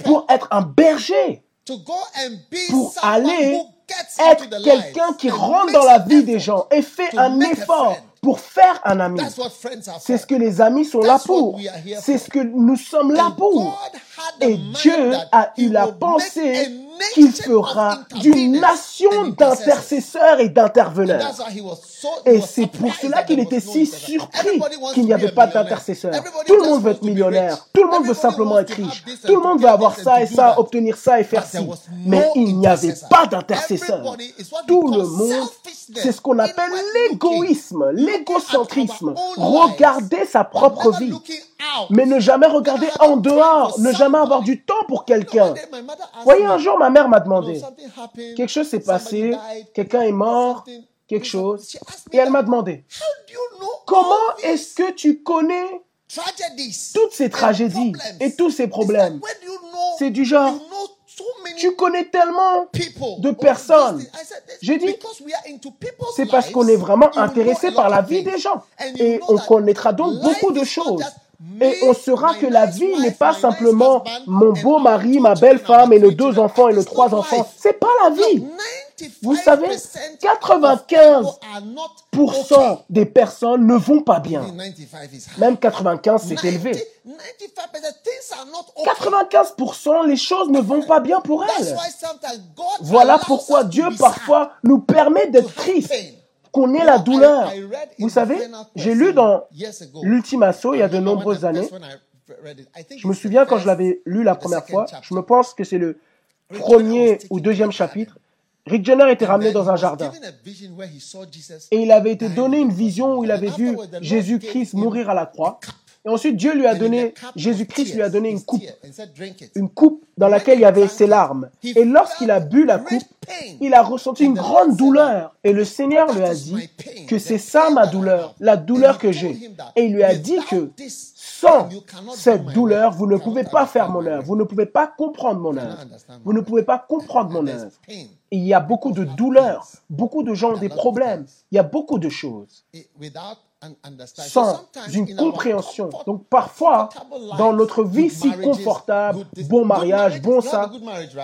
pour être un berger, pour aller être quelqu'un qui rentre dans la vie des gens et fait un effort pour faire un ami. C'est ce que les amis sont là pour. C'est ce que nous sommes là pour. Et Dieu a eu la pensée qu'il fera d'une nation d'intercesseurs et d'interveneurs. Et c'est pour cela qu'il était si surpris qu'il n'y avait pas d'intercesseurs. Tout le monde veut être millionnaire. Tout le monde veut simplement être riche. Tout le monde veut avoir ça et ça, obtenir ça et faire ci. Mais il n'y avait pas d'intercesseur. Tout le monde, c'est ce qu'on appelle l'égoïsme, l'égocentrisme. Regarder sa propre vie. Mais ne jamais regarder en dehors, ne jamais avoir du temps pour quelqu'un. Voyez, un jour, ma mère m'a demandé, quelque chose s'est passé, quelqu'un est mort, quelque chose, et elle m'a demandé, comment est-ce que tu connais toutes ces tragédies et tous ces problèmes? C'est du genre, tu connais tellement de personnes. J'ai dit, c'est parce qu'on est vraiment intéressé par la vie des gens. Et on connaîtra donc beaucoup de choses. Et on saura que la vie n'est pas simplement mon beau mari, ma belle femme et nos deux enfants et nos trois enfants. C'est pas la vie. Vous savez, 95% des personnes ne vont pas bien. Même 95, c'est élevé. 95% les choses ne vont pas bien pour elles. Voilà pourquoi Dieu parfois nous permet d'être tristes ait la douleur. Vous savez, j'ai lu dans l'ultime assaut il y a de nombreuses années. Je me souviens quand je l'avais lu la première fois, je me pense que c'est le premier ou deuxième chapitre. Rick Jenner était ramené dans un jardin. Et il avait été donné une vision où il avait vu Jésus-Christ mourir à la croix. Et ensuite, Dieu lui a donné, Jésus-Christ lui a donné une coupe, une coupe dans laquelle il y avait ses larmes. Et lorsqu'il a bu la coupe, il a ressenti une grande douleur. Et le Seigneur lui a dit que c'est ça ma douleur, la douleur que j'ai. Et il lui a dit que sans cette douleur, vous ne pouvez pas faire mon œuvre. Vous ne pouvez pas comprendre mon œuvre. Vous ne pouvez pas comprendre mon œuvre. Il y a beaucoup de douleurs. Beaucoup de gens ont des problèmes. Il y a beaucoup de choses. Sans une compréhension. Donc parfois, dans notre vie si confortable, bon mariage, bon ça,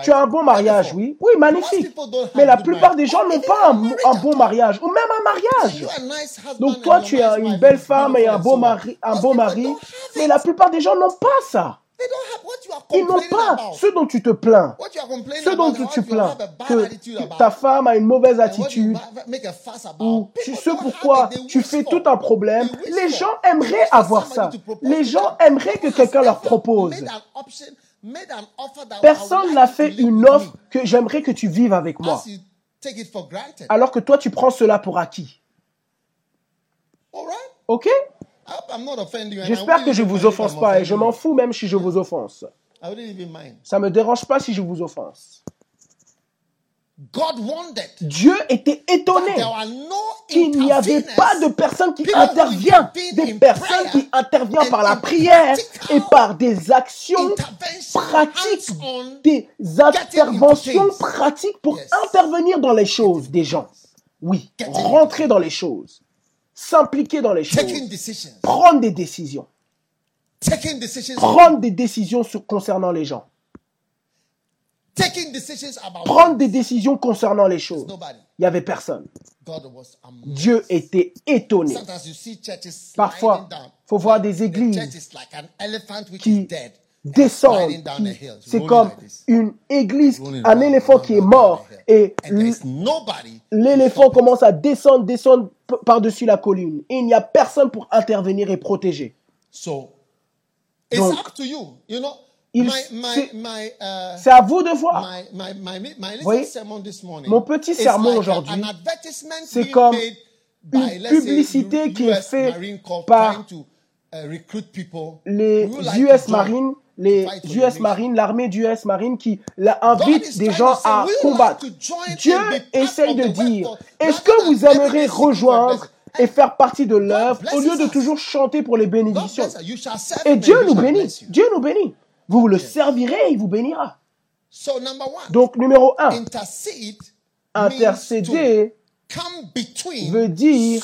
tu as un bon mariage, oui, oui, magnifique. Mais la plupart des gens n'ont pas un, bon mariage, ou même un mariage. Donc toi, tu as une belle femme et un beau mari, un beau mari, mais la plupart des gens n'ont pas ça. Ils n'ont pas ce dont tu te plains. Ce dont tu te plains. Que ta femme a une mauvaise attitude. Ou ce pourquoi tu fais tout un problème. Les gens aimeraient avoir ça. Les gens aimeraient que quelqu'un leur propose. Personne n'a fait une offre que j'aimerais que tu vives avec moi. Alors que toi, tu prends cela pour acquis. Ok? J'espère que je ne vous offense pas et je m'en fous même si je vous offense. Ça ne me dérange pas si je vous offense. Dieu était étonné qu'il n'y avait pas de personnes qui interviennent, des personnes qui interviennent par la prière et par des actions pratiques, des interventions pratiques pour intervenir dans les choses des gens. Oui, rentrer dans les choses s'impliquer dans les choses, prendre des décisions, prendre des décisions sur, concernant les gens, prendre des décisions concernant les choses. Il n'y avait personne. Dieu était étonné. Parfois, il faut voir des églises qui descendent. C'est comme une église, un éléphant qui est mort et l'éléphant commence à descendre, descendre par-dessus la colline. Et il n'y a personne pour intervenir et protéger. Donc, c'est à vous de voir. voyez, mon petit sermon aujourd'hui, c'est comme une publicité qui est faite par les US Marines les US Marines, l'armée d'US Marines qui invite des gens à combattre. Dieu essaye de dire, est-ce que vous aimeriez rejoindre et faire partie de l'œuvre au lieu de toujours chanter pour les bénédictions? Et Dieu nous bénit. Dieu nous bénit. Vous le servirez et il vous bénira. Donc, numéro un, intercéder veut dire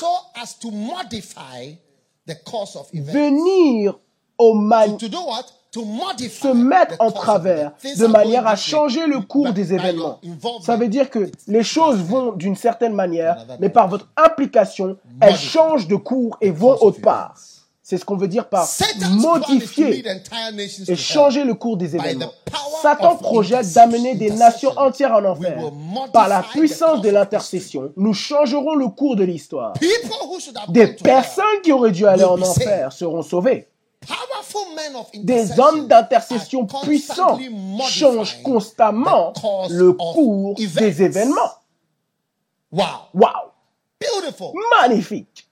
venir au man se mettre en travers de manière à changer le cours des événements. Ça veut dire que les choses vont d'une certaine manière, mais par votre implication, elles changent de cours et vont autre part. C'est ce qu'on veut dire par modifier et changer le cours des événements. Satan projette d'amener des nations entières en enfer. Par la puissance de l'intercession, nous changerons le cours de l'histoire. Des personnes qui auraient dû aller en enfer seront sauvées. Des hommes d'intercession puissants changent constamment le cours des événements. Wow! Wow! Magnifique!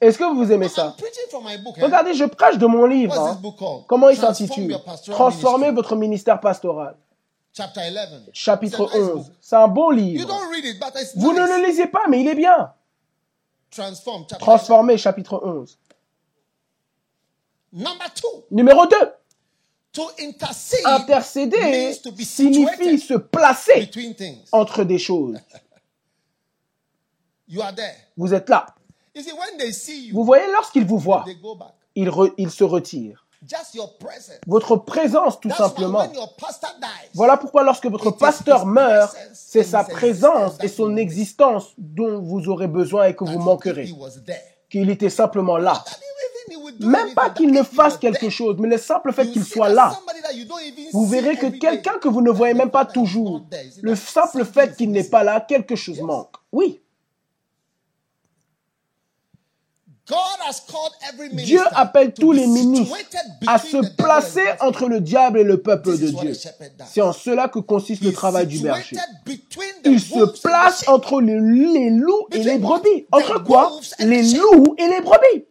Est-ce que vous aimez ça? Regardez, je prêche de mon livre. Hein. Comment il s'intitule? Transformez votre ministère pastoral. Chapitre 11. C'est un bon livre. Vous ne le lisez pas, mais il est bien. Transformer, chapitre 11. Numéro 2. Intercéder signifie se placer entre des choses. Vous êtes là. Vous voyez, lorsqu'ils vous voient, ils, ils se retirent. Votre présence, tout simplement. Voilà pourquoi lorsque votre pasteur meurt, c'est sa présence et son existence dont vous aurez besoin et que vous manquerez. Qu'il était simplement là. Même pas qu'il ne fasse quelque chose, mais le simple fait qu'il soit là. Vous verrez que quelqu'un que vous ne voyez même pas toujours, le simple fait qu'il n'est pas là, quelque chose manque. Oui. Dieu appelle tous les ministres à se placer entre le diable et le peuple de Dieu. C'est en cela que consiste le travail du berger. Il se place entre les, loups et les brebis. Entre quoi? Les loups et les brebis.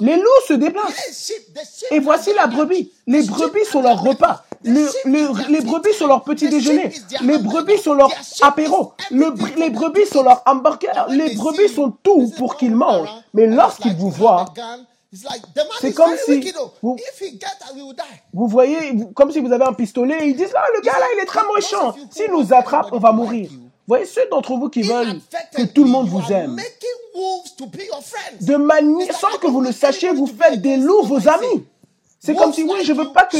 Les loups se déplacent. Et voici la brebis. Les brebis sont leur repas. Les brebis sont leur petit déjeuner. Les brebis sont leur apéro. les brebis sont leur hamburger. Les brebis sont tout pour qu'ils mangent. Mais lorsqu'ils vous voient, c'est comme si vous, vous voyez, comme si vous avez un pistolet et ils disent, ah, le gars là, il est très méchant. S'il nous attrape, on va mourir. Voyez ceux d'entre vous qui veulent que tout le monde vous aime. De manière, sans que vous le sachiez, vous faites des loups vos amis. C'est comme si, oui, je veux pas que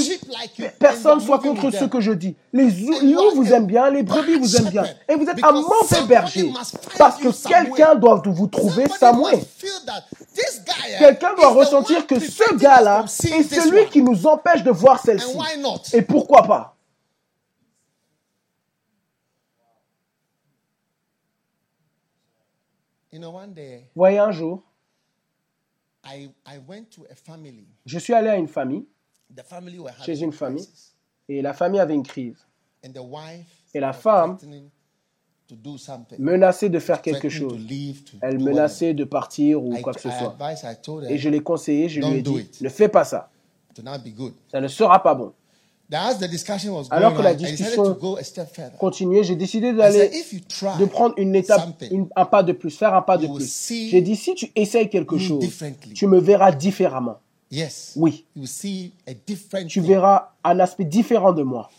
personne soit contre ce que je dis. Les loups vous aiment bien, les brebis vous aiment bien. Et vous êtes un mauvais berger. Parce que quelqu'un doit vous trouver somewhere. Quelqu'un doit ressentir que ce gars-là est celui qui nous empêche de voir celle-ci. Et pourquoi pas? Voyez un jour, je suis allé à une famille, chez une famille, et la famille avait une crise. Et la femme menaçait de faire quelque chose. Elle menaçait de partir ou quoi que ce soit. Et je l'ai conseillé, je lui ai dit, ne fais pas ça. Ça ne sera pas bon. Alors que la discussion continuait, j'ai décidé d'aller, de prendre une étape, un pas de plus, faire un pas de plus. J'ai dit, si tu essayes quelque chose, tu me verras différemment. Oui. Tu verras un aspect différent de moi.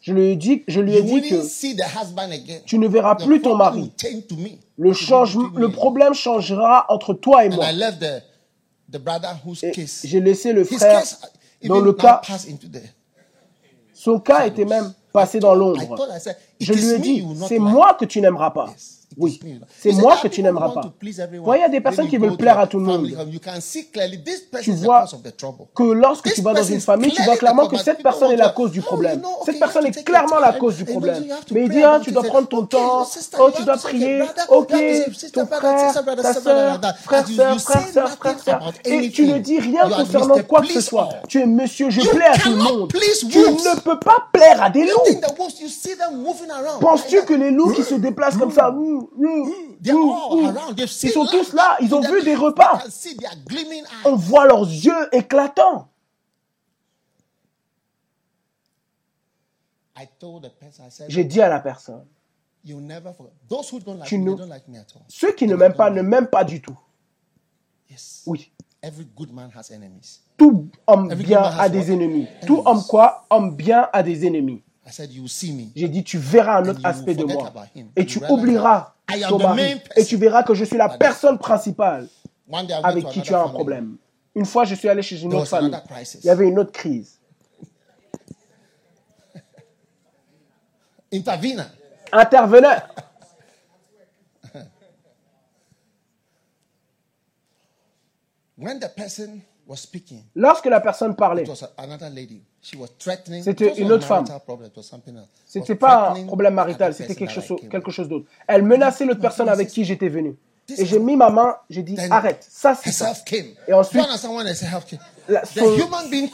Je lui ai dit, je lui ai dit que tu ne verras plus ton mari. Le, le problème changera entre toi et moi. J'ai laissé le frère dans le cas. Son cas était même passé dans l'ombre. Je lui ai dit, c'est moi que tu n'aimeras pas. Oui, c'est moi que tu n'aimeras pas. Voyez, il y a des personnes qui veulent plaire à tout le monde. Tu vois que lorsque tu vas dans une famille, tu vois clairement que cette personne est la cause du problème. Cette personne est clairement la cause du problème. Mais il dit, tu dois prendre ton temps, oh, tu dois prier, ok, ton frère, ta soeur, frère, soeur, frère, soeur, frère, soeur. Et tu ne dis rien concernant quoi que ce soit. Tu es monsieur, je plais à tout le monde. Tu ne peux pas plaire à des loups. Penses-tu que les loups qui se déplacent comme ça, ils sont tous là, ils ont vu des repas. On voit leurs yeux éclatants. J'ai dit à la personne, ceux qui ne m'aiment pas ne m'aiment pas du tout. Oui. Tout homme bien a des ennemis. Tout homme quoi? Homme bien a des ennemis. J'ai dit, tu verras un autre aspect de moi. Et tu oublieras ton mari. Et tu verras que je suis la personne principale avec qui tu as un problème. Une fois, je suis allé chez une autre famille. Il y avait une autre crise. Interveneur. When the person Lorsque la personne parlait, c'était une autre femme. Ce n'était pas un problème marital, c'était quelque chose, quelque chose d'autre. Elle menaçait l'autre personne avec qui j'étais venu. Et j'ai mis ma main, j'ai dit arrête, ça c'est ça. Et ensuite,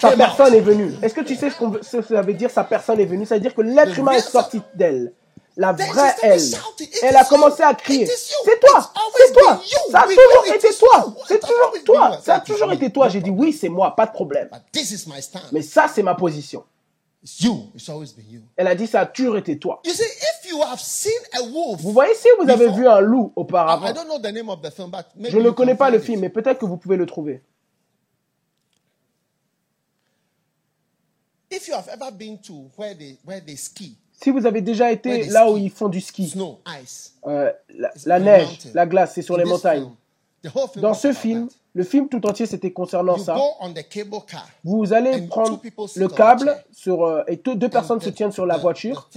sa personne est venue. Est-ce que tu sais ce que ça veut dire sa personne est venue? Ça veut dire que l'être humain est sorti d'elle la vraie elle. Elle a commencé à crier. C'est toi, c'est toi. Ça a toujours été toi. C'est toujours toi. Ça a toujours été toi. J'ai dit oui, c'est moi, pas de problème. Mais ça, c'est ma position. Elle a dit ça a toujours été toi. Vous voyez si vous avez vu un loup auparavant. Je ne connais pas le film, mais peut-être que vous pouvez le trouver. If you have ever been to where they, where they ski, si vous avez déjà été là où ils font du ski, euh, la, neige, la glace, c'est sur les montagnes. Dans ce film, le film tout entier, c'était concernant ça. Vous allez prendre le câble sur, euh, et deux personnes se tiennent sur la voiture.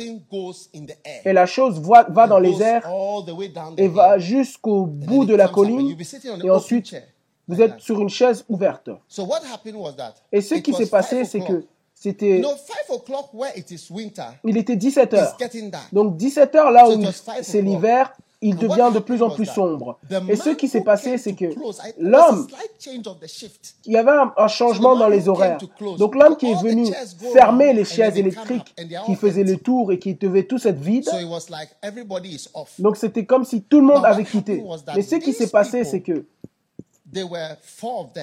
Et la chose va, dans les airs et va jusqu'au bout de la colline. Et ensuite, vous êtes sur une chaise ouverte. Et ce qui s'est passé, c'est que c'était. Il était 17 heures. Donc 17 heures là où c'est l'hiver, il devient de plus en plus sombre. Et ce qui s'est passé, c'est que l'homme, il y avait un, changement dans les horaires. Donc l'homme qui est venu fermer les chaises électriques qui faisaient le tour et qui devaient tous être vides. Donc c'était comme si tout le monde avait quitté. Mais ce qui s'est passé, c'est que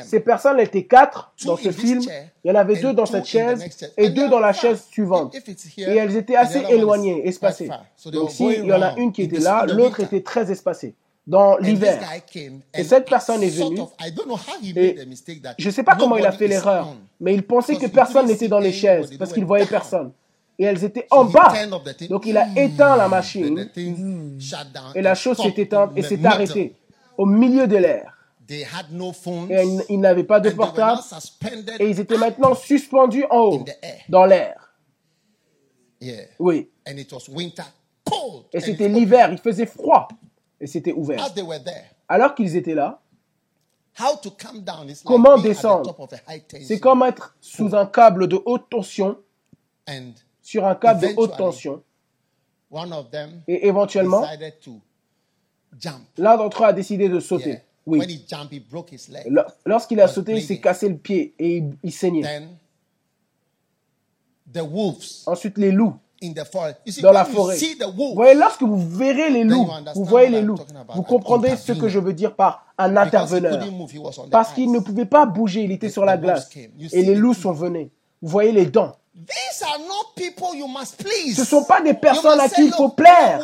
ces personnes étaient quatre dans ce film. Il y en avait deux dans cette chaise et deux dans la chaise suivante. Et elles étaient assez éloignées, espacées. Donc s'il y en a une qui était là, l'autre était très espacée dans l'hiver. Et cette personne est venue. Et je ne sais pas comment il a fait l'erreur, mais il pensait que personne n'était dans les chaises parce qu'il voyait personne. Et elles étaient en He bas. Donc il a éteint la And machine et la and chose s'est éteinte in et the s'est arrêtée au milieu de l'air. They had no phones. Et ils- ils n'avaient pas de portable et ils étaient maintenant suspendus en haut, in the air. dans l'air. Yeah. Oui. And it was winter, cold. Et c'était it- l'hiver, il faisait froid et c'était ouvert. As they were there, Alors qu'ils étaient là, how to come down is like Comment descendre? c'est comme être sous un câble de haute tension, And sur un câble de haute tension, one of them et éventuellement, decided to jump. l'un d'entre eux a décidé de sauter. Yeah. When Oui. he jumped, he broke his leg. Lo- Lorsqu'il a sauté, il s'est cassé le pied et il, il saignait. Then the wolves Ensuite, les loups in the forest. You see, dans la you forêt. see the Vous voyez, lorsque vous verrez les loups, vous voyez les I'm loup, talking about, vous comprendrez ce que je veux dire par un interveneur. move, Parce qu'il ne pouvait pas bouger, il était sur la glace. Et les loups sont venus. Vous voyez les dents. These are not people you must please. Ce ne sont pas des personnes à qui il faut "Look, plaire.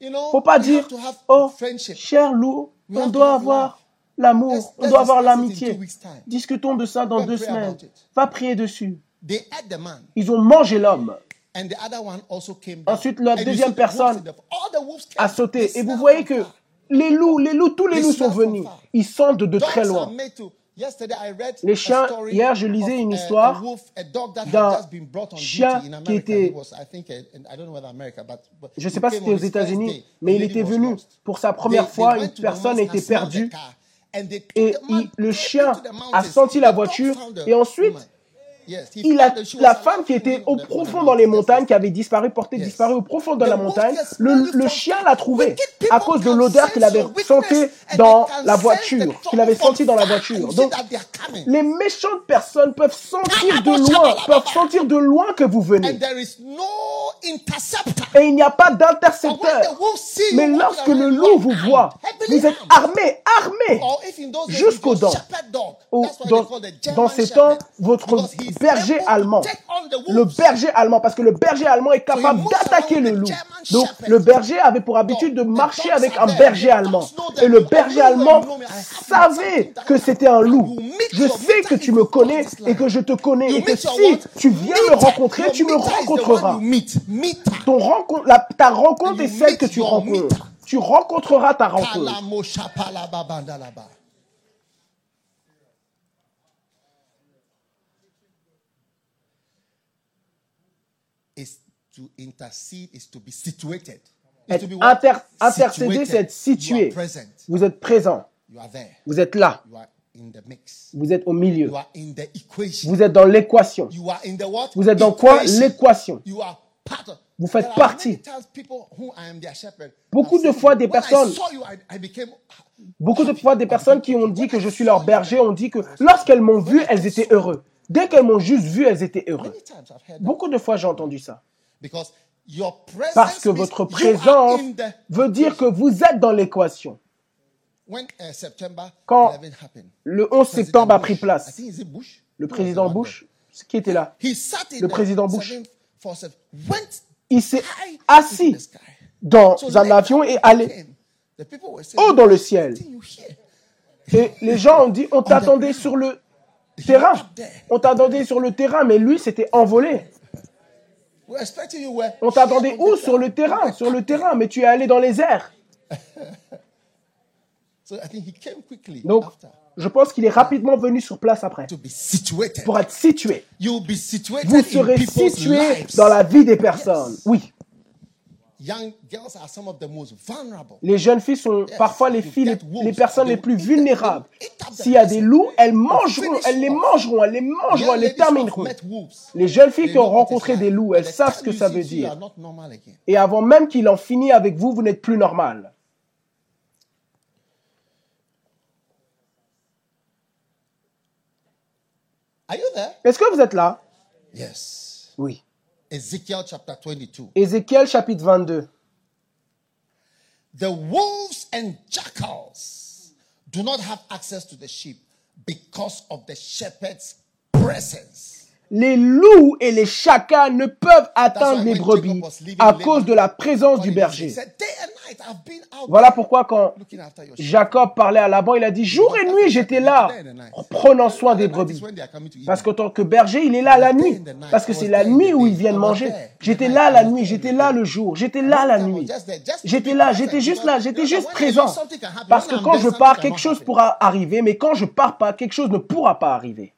you know, faut pas dire oh cher loup on doit avoir l'amour on doit avoir l'amitié. discutons de ça dans deux semaines. va prier dessus. Ils ont mangé l'homme. And the other one also came down. Ensuite, la deuxième personne a sauté. et vous voyez que les loups les loups tous les loups sont venus. ils sentent de très loin made to- Yesterday, I read Les chiens- hier, je lisais une histoire d'un chien qui America. était- je ne sais pas si c'était aux États-Unis mais il était venu pour sa première fois une personne était perdue. et il- le chien a senti la voiture et ensuite il a, la femme qui était au profond dans les montagnes, qui avait disparu, porté Yes. disparu au profond de la montagne, le, chien l'a trouvé à cause de l'odeur qu'il avait your senti weakness and dans la voiture, qu'il avait trouble senti dans la voiture. Donc, les méchantes personnes peuvent sentir de loin, peuvent sentir de loin que vous venez. Et il n'y a pas d'intercepteur. Mais lorsque le loup vous voit, vous êtes armé, armé. Jusqu'aux dents. Ou dans, dans ces temps, votre berger allemand, le berger allemand, parce que le berger allemand est capable d'attaquer le loup. Donc le berger avait pour habitude de marcher avec un berger allemand. Et le berger allemand savait que c'était un loup. Je sais que tu me connais et que je te connais et que si tu viens me rencontrer, tu me rencontreras. Ton rencontre, la- ta rencontre est celle que tu rencontres. Tu rencontreras ta rencontre. To intercede is to be situated. Is Être to be what? inter- intercéder, Situated. c'est être You situé. Vous êtes présent. You are there. Vous êtes là. You are in the mix. Vous êtes au milieu. You are in the equation. Vous êtes dans l'équation. You are in the what? Vous êtes dans quoi? L'équation. You are part of. Vous faites partie. many times people who I am their shepherd Beaucoup de fois, des "When I personnes- Beaucoup de fois, des personnes qui ont dit que je suis leur berger ont dit que lorsqu'elles m'ont vu, elles étaient heureuses. Dès qu'elles m'ont juste vu, elles étaient heureuses. Many times I've heard that. Beaucoup de fois, j'ai entendu ça. Parce que votre présence veut dire que vous êtes dans l'équation. Uh, Quand 11 happened, Le 11 President septembre a pris place. Le président Bush, qui était là, Le président Bush. 747, went il s'est assis dans un avion et allé haut dans le ciel. Et les gens ont dit, on t'attendait sur le terrain. On t'attendait sur le terrain, mais lui, s'était envolé. We're expecting you were On t'attendait où Sur le terrain, sur le terrain, mais tu es allé dans les airs. So I think he came quickly Donc, je pense qu'il est rapidement venu sur place après, to be situated. pour être situé. You'll be situated Vous serez situé dans la vie des personnes. Oui, les jeunes filles sont parfois les filles, les, les personnes les plus vulnérables. S'il y a des loups, elles mangeront, elles les mangeront, elles les mangeront, elles les termineront. Les jeunes filles qui ont rencontré des loups, elles savent ce que ça veut dire. Et avant même qu'il en finisse avec vous, vous n'êtes plus normal. Are you there? Est-ce que vous êtes là? Yes. Oui. Ezekiel chapter 22. Ézéchiel chapitre 22. The wolves and jackals do not have access to the sheep because of the shepherd's presence. Les loups et les chacals ne peuvent atteindre les brebis à cause de la présence du berger. Voilà pourquoi quand Jacob parlait à Laban, il a dit, jour et nuit, j'étais là, prenant soin des brebis. Parce qu'en tant que berger, il est là la nuit. Parce que c'est la nuit où ils viennent manger. J'étais là la nuit, j'étais là le jour, j'étais là la nuit. J'étais là, j'étais juste là, j'étais juste présent. Parce que quand je pars, quelque chose pourra arriver, mais quand je pars pas, quelque chose ne pourra pas arriver.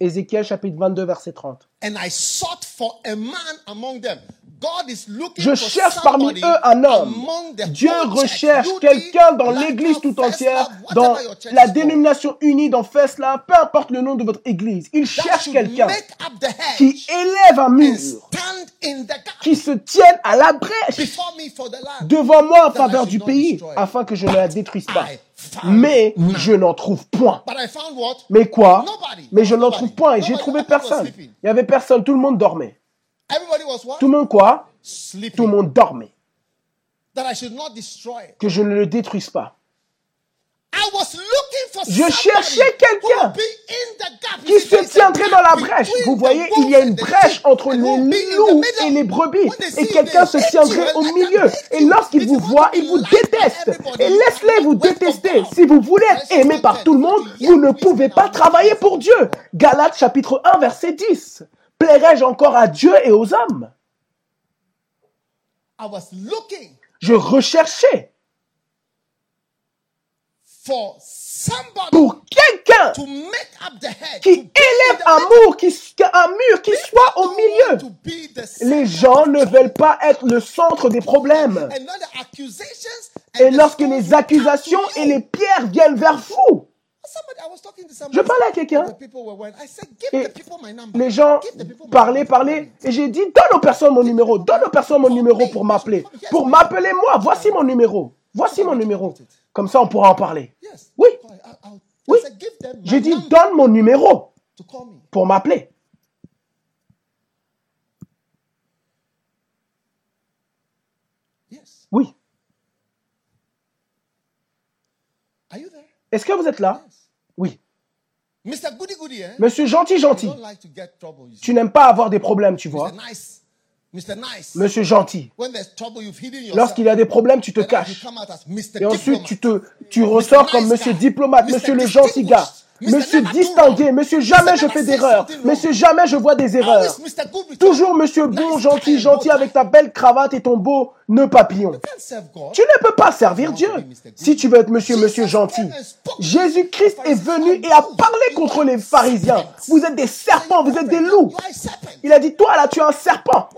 Ézéchiel chapitre 22 verset 30. Je cherche parmi eux un homme. Dieu recherche quelqu'un dans l'église tout entière, dans la dénomination unie, dans Fesla, peu importe le nom de votre église. Il cherche quelqu'un qui élève un mur, qui se tienne à la brèche devant moi en faveur du pays, afin que je ne la détruise pas. Mais je n'en trouve point. Mais quoi? Mais je n'en trouve point et j'ai trouvé personne. Il n'y avait personne, tout le monde dormait. Tout le monde quoi? Tout le monde dormait. Que je ne le détruise pas. Je cherchais quelqu'un qui se tiendrait dans la brèche. Vous voyez, il y a une brèche entre les loups et les brebis. Et quelqu'un se tiendrait au milieu. Et lorsqu'il vous voit, il vous déteste. Et laisse-les vous détester. Si vous voulez être aimé par tout le monde, vous ne pouvez pas travailler pour Dieu. Galates chapitre 1, verset 10. Plairais-je encore à Dieu et aux hommes? Je recherchais pour quelqu'un qui élève un mur, qui, un mur qui soit au milieu. Les gens ne veulent pas être le centre des problèmes. Et lorsque les accusations et les pierres viennent vers vous, je parlais à quelqu'un. Et les gens parlaient, parlaient. Et j'ai dit, donne aux personnes mon numéro. Donne aux personnes mon numéro pour m'appeler. Pour m'appeler moi. Voici mon numéro. Voici mon numéro. Comme ça, on pourra en parler. Oui. Oui. J'ai dit, donne mon numéro pour m'appeler. Oui. Est-ce que vous êtes là? Oui. Monsieur gentil, gentil. Tu n'aimes pas avoir des problèmes, tu vois. Monsieur gentil. Lorsqu'il y a des problèmes, tu te caches. Et ensuite, tu te, tu ressors comme monsieur diplomate, monsieur le gentil gars. Monsieur distingué, monsieur jamais je fais d'erreurs, monsieur jamais je vois des erreurs. Toujours monsieur bon, gentil, gentil avec ta belle cravate et ton beau nœud papillon. Tu ne peux pas servir Dieu. si tu veux être monsieur, monsieur gentil. Jésus-Christ est venu et a parlé contre les pharisiens. Vous êtes des serpents, vous êtes des loups. Il a dit, toi là, tu es un serpent.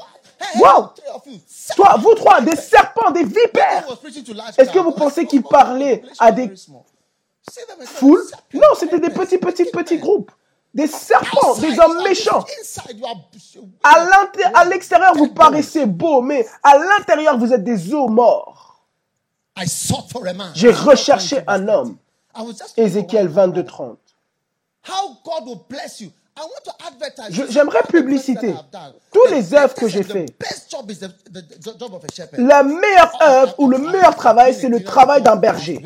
Wow! Toi, vous trois, des serpents, des vipères. Est-ce que vous pensez qu'il parlait à des foules? Non, c'était des petits, petits, petits groupes. Des serpents, des hommes méchants. À l'extérieur, vous paraissez beau, mais à l'intérieur, vous êtes des os morts. J'ai recherché un homme. Ézéchiel 22, 30. J'aimerais publiciter tous les œuvres que j'ai fait. La meilleure œuvre ou le meilleur travail, c'est le travail d'un berger.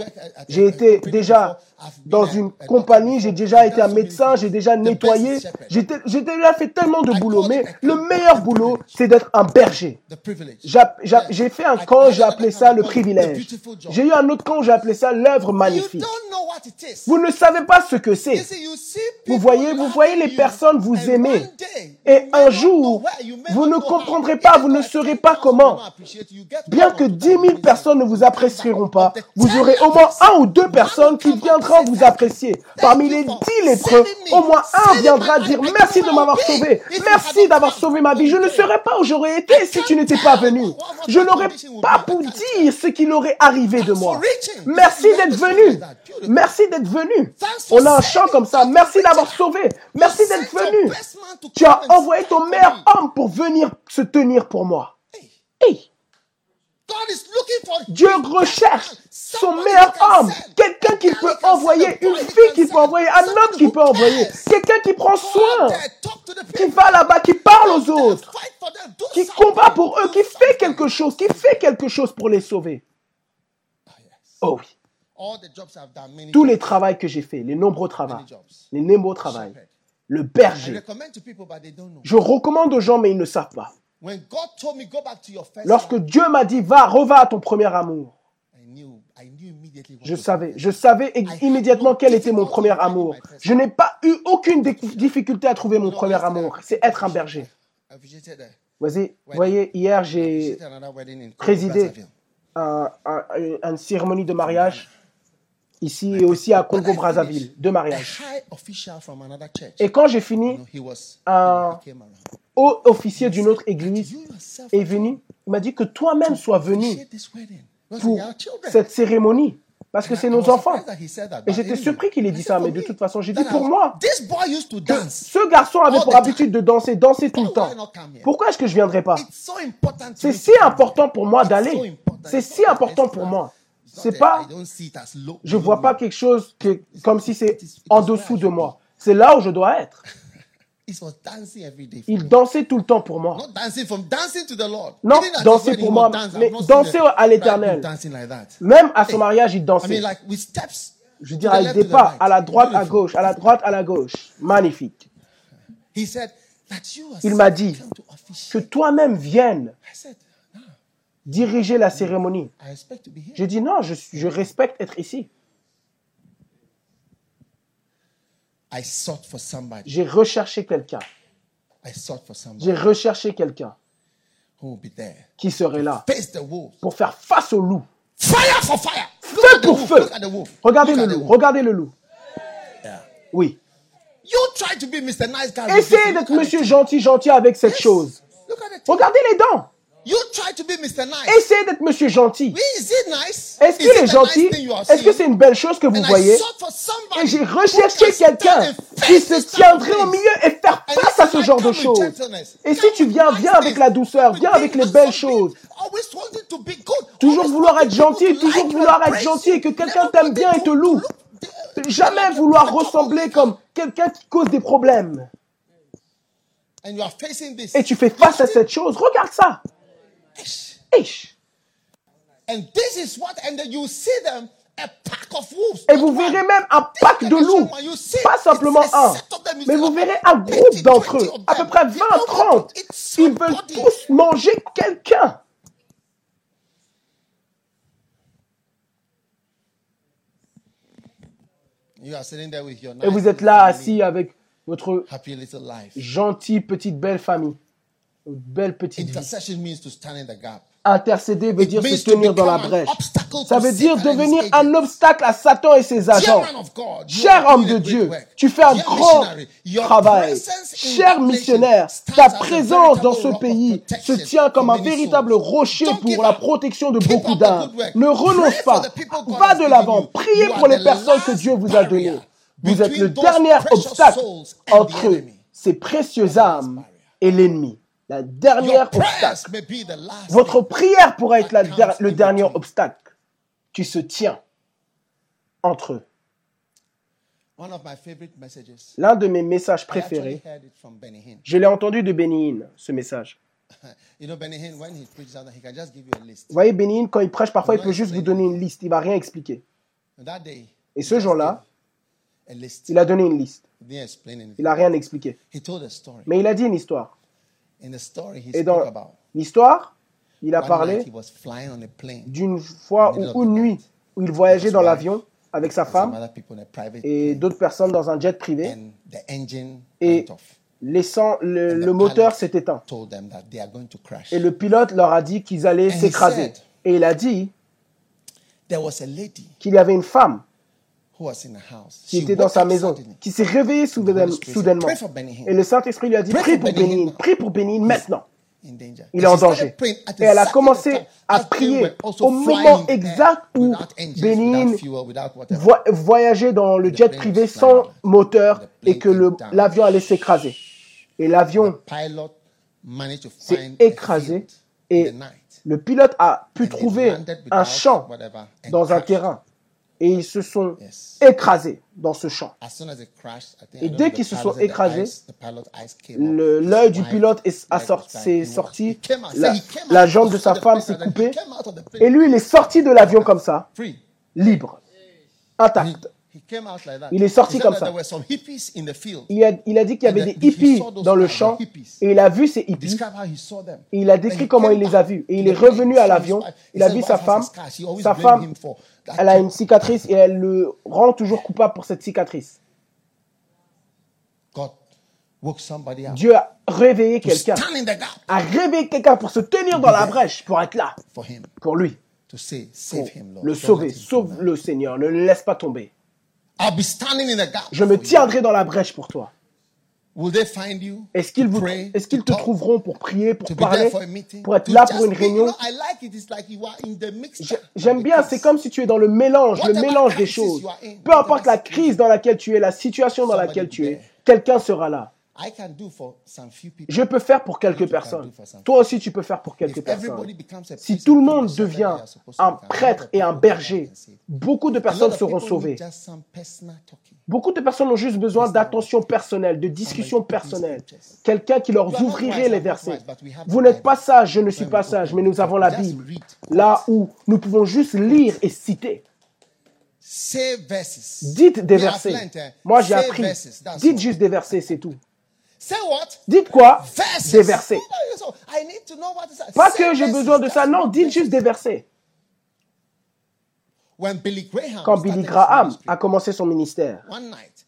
J'ai été déjà dans une compagnie, j'ai déjà été un médecin, j'ai déjà nettoyé, j'ai déjà fait tellement de boulot. Mais le meilleur boulot, c'est d'être un berger. J'ai fait un camp, j'ai appelé ça le privilège. J'ai eu un autre camp, j'ai appelé ça l'œuvre magnifique. Vous ne savez pas ce que c'est. Vous voyez, vous voyez les personnes vous aimez. Et un jour, vous ne comprendrez pas, vous ne saurez pas comment. Bien que dix mille personnes ne vous apprécieront pas, vous aurez au moins un ou deux personnes qui viendront vous apprécier. Parmi les dix lépreux, au moins un viendra dire merci de m'avoir sauvé. Merci d'avoir sauvé ma vie. Je ne serais pas où j'aurais été si tu n'étais pas venu. Je n'aurais pas pu dire ce qu'il aurait arrivé de moi. Merci d'être venu. Merci d'être venu. On a un chant comme ça. Merci d'avoir sauvé. Merci d'être venu. Tu as envoyé ton meilleur homme pour venir se tenir pour moi. Hey. Dieu recherche son meilleur homme, quelqu'un qui peut envoyer, une fille qui peut envoyer, un homme qui peut envoyer, quelqu'un qui prend soin, qui va là-bas, qui parle aux autres, qui combat pour eux, qui fait quelque chose, qui fait quelque chose pour les sauver. Oh oui. Tous les travaux que j'ai faits, les nombreux travaux, les nombreux travaux, le berger. Je recommande aux gens, mais ils ne savent pas. Lorsque Dieu m'a dit, va, reva à ton premier amour, je savais, je savais immédiatement quel était mon premier amour. Je n'ai pas eu aucune difficulté à trouver mon premier amour. C'est être un berger. Voyez, voyez hier, j'ai présidé une cérémonie de mariage ici et aussi à Congo-Brazzaville, deux mariages. Et quand j'ai fini, un haut officier d'une autre église est venu, il m'a dit que toi-même sois venu pour cette cérémonie. Parce que c'est nos enfants. Et j'étais surpris qu'il ait dit ça, mais de toute façon, j'ai dit pour moi que ce garçon avait pour habitude de danser, danser tout le temps. Pourquoi est-ce que je ne viendrai pas C'est si important pour moi d'aller. C'est si important pour moi. C'est pas, je vois pas quelque chose que, comme si c'est en dessous de moi. C'est là où je dois être. Il dansait tout le temps pour moi. Non, danser pour moi, mais danser à l'éternel. Même à son mariage, il dansait. Je dirais avec des pas, à la droite, à gauche, à la droite, à la gauche. Magnifique. Il m'a dit que toi-même viennes diriger la cérémonie. Je dis non, je, je respecte être ici. J'ai recherché quelqu'un. J'ai recherché quelqu'un qui serait là pour faire face au loup. Feu pour feu. Regardez le loup. Regardez le loup. Oui. Essayez d'être monsieur gentil, gentil avec cette chose. Regardez les dents. Essayez d'être monsieur gentil. Est-ce qu'il est gentil? Est-ce que c'est une belle chose que vous voyez? Et j'ai recherché quelqu'un qui se tiendrait au milieu et faire face à ce genre de choses. Et si tu viens, viens avec la douceur, viens avec les belles choses. Toujours vouloir être gentil, toujours vouloir être gentil et que quelqu'un t'aime bien et te loue. Jamais vouloir ressembler comme quelqu'un qui cause des problèmes. Et tu fais face à cette chose. Regarde ça. Et vous verrez même un pack de loups. Pas simplement un. Mais vous verrez un groupe d'entre eux. À peu près 20, 30. Ils veulent tous manger quelqu'un. Et vous êtes là assis avec votre gentille petite belle famille. Une belle petite vie. Intercéder veut dire se tenir dans la brèche. Ça veut dire devenir un obstacle à Satan et ses agents. Cher homme de Dieu, tu fais un grand travail. Cher missionnaire, ta présence dans ce pays se tient comme un véritable rocher pour la protection de beaucoup d'âmes. Ne renonce pas. Va de l'avant. Priez pour les personnes que Dieu vous a données. Vous êtes le dernier obstacle entre ces précieuses âmes et l'ennemi la dernière obstacle. Votre prière pourrait être le dernier obstacle qui se tient entre eux. L'un de mes messages préférés, je l'ai entendu de Benin, ce message. Vous voyez, Benin, quand il prêche, parfois il peut juste vous donner une liste, il ne va rien expliquer. Et ce jour-là, il a donné une liste. Il n'a rien expliqué. Mais il a dit une histoire. Et dans l'histoire, il a parlé d'une fois ou une nuit où il voyageait dans l'avion avec sa femme et d'autres personnes dans un jet privé et laissant le, moteur s'est éteint. Et le pilote leur a dit qu'ils allaient s'écraser. Et il a dit qu'il y avait une femme qui était dans sa maison, qui s'est réveillé soudainement. Et le Saint-Esprit lui a dit, prie pour Bénin, prie pour Bénin maintenant. Il est en danger. Et elle a commencé à prier au moment exact où Bénin voyageait dans le jet privé sans moteur et que l'avion allait s'écraser. Et l'avion s'est écrasé et le pilote a pu trouver un champ dans un terrain et ils se sont écrasés dans ce champ. Et dès qu'ils se sont écrasés, l'œil du pilote s'est sorti, la, jambe de sa femme s'est coupée, et lui, il est sorti de l'avion comme ça, libre, intact. Il est sorti comme ça. Il a, il a dit qu'il y avait des hippies dans le champ et il a vu ces hippies. Et il a décrit comment il les a vus. Et il est revenu à l'avion. Il a vu sa femme. Sa femme, elle a une cicatrice et elle le rend toujours coupable pour cette cicatrice. Dieu a réveillé quelqu'un, a réveillé quelqu'un pour se tenir dans la brèche, pour être là, pour lui, pour le sauver. Sauve le Seigneur, ne le laisse pas tomber. Je me tiendrai dans la brèche pour toi. Est-ce qu'ils est te trouveront pour prier, pour parler, pour être là pour une réunion? J'aime bien, c'est comme si tu es dans le mélange, le mélange des choses. Peu importe la crise dans laquelle tu es, la situation dans laquelle tu es, quelqu'un sera là. Je peux faire pour quelques personnes. Toi aussi, tu peux faire pour quelques personnes. Si tout le monde devient un prêtre et un berger, beaucoup de personnes seront sauvées. Beaucoup de personnes ont juste besoin d'attention personnelle, de discussion personnelle. Quelqu'un qui leur ouvrirait les versets. Vous n'êtes pas sage, je ne suis pas sage, mais nous avons la Bible. Là où nous pouvons juste lire et citer. Dites des versets. Moi, j'ai appris. Dites juste des versets, c'est tout. Dites quoi? Des versets. Pas que j'ai besoin de ça, non, dites juste des versets. Quand Billy Graham a commencé son ministère,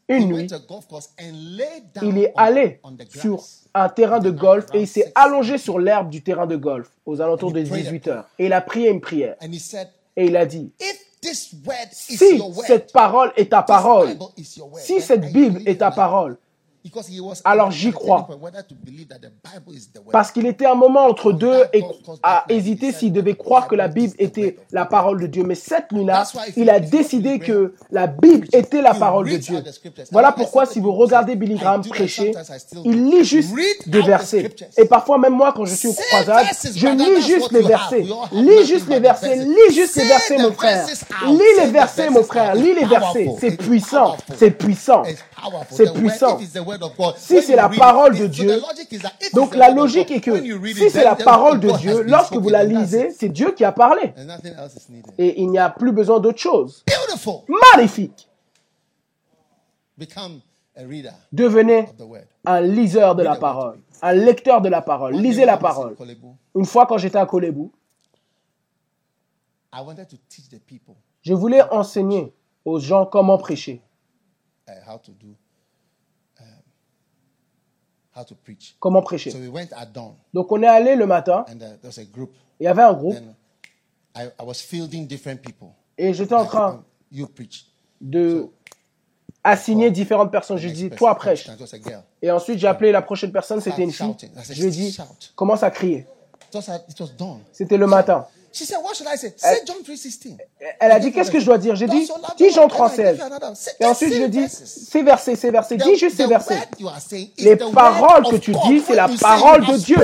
une nuit, il est allé sur un terrain de golf et il s'est allongé sur l'herbe du terrain de golf aux alentours de 18 heures. Et il a prié une prière. Et il a dit, si cette parole est ta parole, si cette Bible est ta parole, alors j'y crois. Parce qu'il était un moment entre deux et a hésité s'il devait croire que la Bible était la parole de Dieu. Mais cette nuit-là, il a décidé que la Bible était la parole de Dieu. Voilà pourquoi si vous regardez Billy Graham prêcher, il lit juste des versets. Et parfois même moi, quand je suis au croisade, je lis juste les versets. Lis juste les versets. Lis juste les versets, mon frère. Lis les versets, mon frère. Lis les versets. C'est puissant. C'est puissant. C'est puissant. Si c'est la parole de Dieu, donc la logique est que si c'est la parole de Dieu, lorsque vous la lisez, c'est Dieu qui a parlé. Et il n'y a plus besoin d'autre chose. Magnifique. Devenez un liseur de la parole, un lecteur de la parole. Lisez la parole. Une fois quand j'étais à Kolebu, je voulais enseigner aux gens comment prêcher. Comment prêcher. Donc on est allé le matin. Uh, Il y avait un groupe. Et j'étais en train de assigner différentes personnes. Je dis, toi prêche. Et ensuite j'ai appelé la prochaine personne, c'était une fille. Je lui ai dit, commence à crier. C'était le matin. Elle a dit, qu'est-ce que je dois dire? J'ai dit, dis Jean 3,16. Et ensuite, je dis, ces versets, ces versets, dis juste ces versets. Les paroles que tu dis, c'est la parole de Dieu.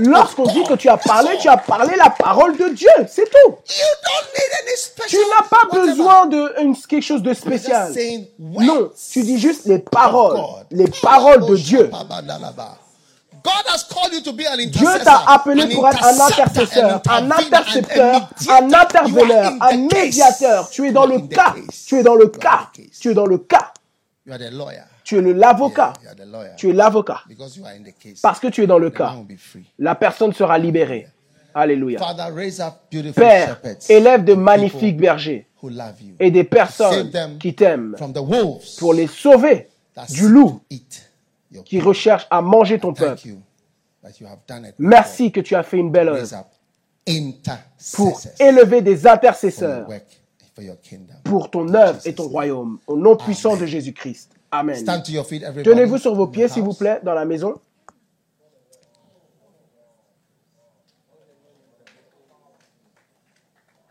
Lorsqu'on dit que tu as parlé, tu as parlé la parole de Dieu. C'est tout. Tu n'as pas besoin de quelque chose de spécial. Non, tu dis juste les paroles. Les paroles de Dieu. Dieu t'a appelé pour être un intercesseur, un intercepteur, un interveneur, un médiateur. Tu es dans le cas. Tu es dans le cas. Tu es dans le cas. Tu es l'avocat. Tu es l'avocat. Parce que tu es dans le cas. La personne sera libérée. Alléluia. Père, élève de magnifiques bergers et des personnes qui t'aiment pour les sauver du loup qui recherche à manger ton peuple. Merci que tu as fait une belle œuvre pour élever des intercesseurs pour ton œuvre et ton royaume, au nom puissant de Jésus-Christ. Amen. Tenez-vous sur vos pieds, s'il vous plaît, dans la maison.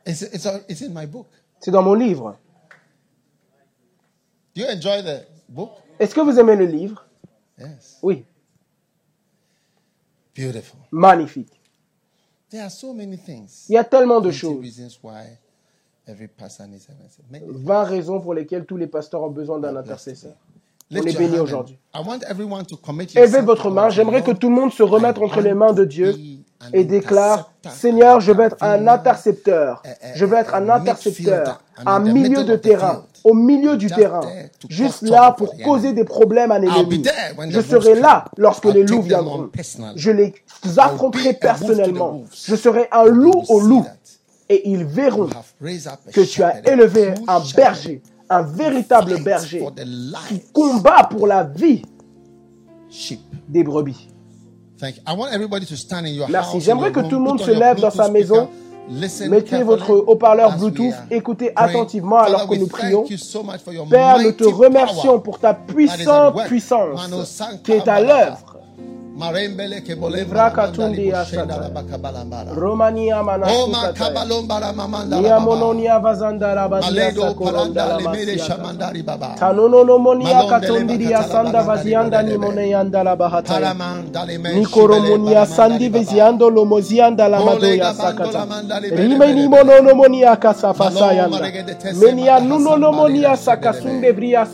C'est dans mon livre. Est-ce que vous aimez le livre? Oui. Magnifique. Il y a tellement de choses. 20 raisons pour lesquelles tous les pasteurs ont besoin d'un intercesseur. On est béni aujourd'hui. Élevez votre main. J'aimerais que tout le monde se remette entre les mains de Dieu et déclare, Seigneur, je veux être un intercepteur. Je veux être un intercepteur, un milieu de terrain, au milieu du terrain, juste là pour causer des problèmes à l'ennemi. Je serai là lorsque les loups viendront. Je les affronterai personnellement. Je serai un loup au loup. Et ils verront que tu as élevé un berger, un véritable berger, qui combat pour la vie des brebis. Merci. J'aimerais que tout le monde se lève dans sa maison. Mettez votre haut-parleur Bluetooth, écoutez attentivement alors que nous prions. Père, nous te remercions pour ta puissante puissance qui est à l'œuvre Marembele ke bolevra katundi asata. Romania manasuka. Oma kabalomba mamanda. Nia mononia vazanda rabadia sakoronda lamasiata. baba. Tanono no monia katundi asanda vazianda ni moneanda la bahata. Nikoromonia sandi veziando lomozianda la madoya sakata. Rime ni monono monia kasafasayanda. Menia nuno no monia sakasunde bria.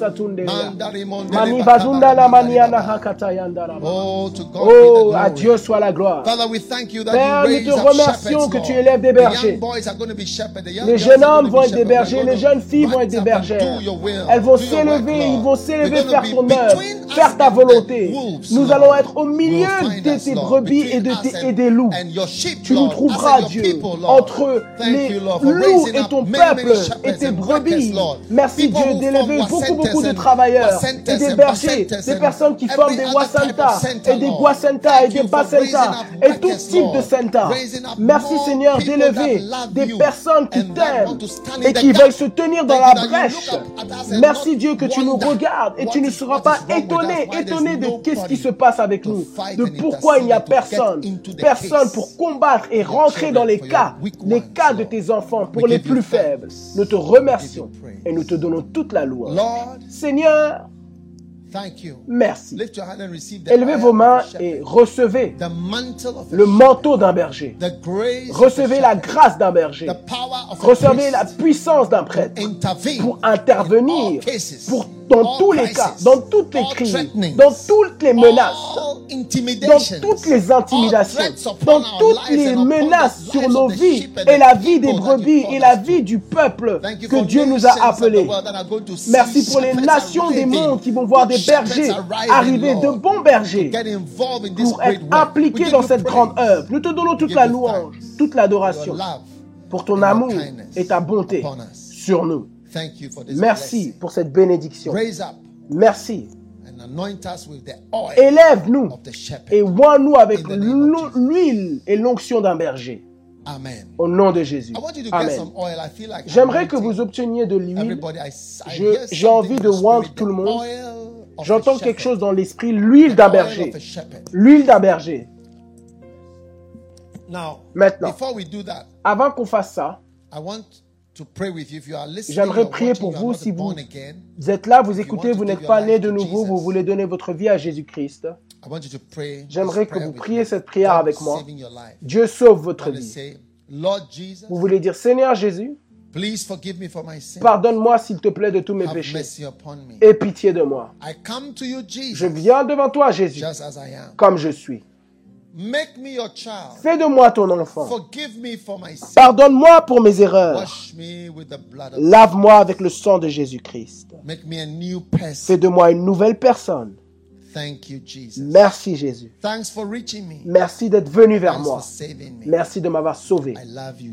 Mani vazunda la maniana hakata yanda rababa. Oh, à Dieu soit la gloire. Père, nous te remercions que tu élèves des bergers. Les jeunes hommes vont être des bergers, les jeunes filles vont être des bergères. Elles vont s'élever, ils vont s'élever faire ton œuvre, faire ta volonté. Nous allons être au milieu de tes brebis et, de tes, et des loups. Tu nous trouveras, Dieu, entre les loups et ton peuple et tes brebis. Merci, Dieu, d'élever beaucoup, beaucoup de travailleurs et des bergers, des personnes qui forment des Wasanta et des Guasenta et des Basenta et tout type de Senta. Merci, Seigneur, d'élever des personnes qui t'aiment et qui veulent se tenir dans la brèche. Merci, Dieu, que tu nous regardes et tu ne seras pas étonné, étonné de qu'est-ce qui se passe avec nous, de pourquoi il n'y a personne, personne pour combattre et rentrer dans les cas, les cas de tes enfants pour les plus faibles. Nous te remercions et nous te donnons toute la louange. Seigneur, Merci. Élevez vos mains et recevez le manteau d'un berger. Recevez la grâce d'un berger. Recevez la puissance d'un prêtre pour intervenir, pour dans tous les cas, dans toutes les crises, dans toutes les menaces, dans toutes les intimidations, dans toutes les menaces sur nos vies et la vie des brebis et la vie du peuple que Dieu nous a appelés. Merci pour les nations des mondes qui vont voir des bergers arriver, de bons bergers, pour être impliqués dans cette grande œuvre. Nous te donnons toute la louange, toute l'adoration pour ton amour et ta bonté sur nous. Merci pour cette bénédiction. Merci. Élève-nous et vois-nous avec l'huile et l'onction d'un berger. Au nom de Jésus. Amen. J'aimerais que vous obteniez de l'huile. J'ai envie de voir tout le monde. J'entends quelque chose dans l'esprit, l'huile d'un berger. L'huile d'un berger. Maintenant, avant qu'on fasse ça, J'aimerais prier pour vous si vous êtes là, vous écoutez, vous n'êtes pas né de nouveau, vous voulez donner votre vie à Jésus-Christ. J'aimerais que vous priez cette prière avec moi. Dieu sauve votre vie. Vous voulez dire, Seigneur Jésus, Pardonne-moi, s'il te plaît, de tous mes péchés. Et pitié de moi. Je viens devant toi, Jésus, comme je suis. Fais de moi ton enfant. Pardonne-moi pour mes erreurs. Lave-moi avec le sang de Jésus-Christ. Fais de moi une nouvelle personne. Merci Jésus. Merci d'être venu vers moi. Merci de m'avoir sauvé.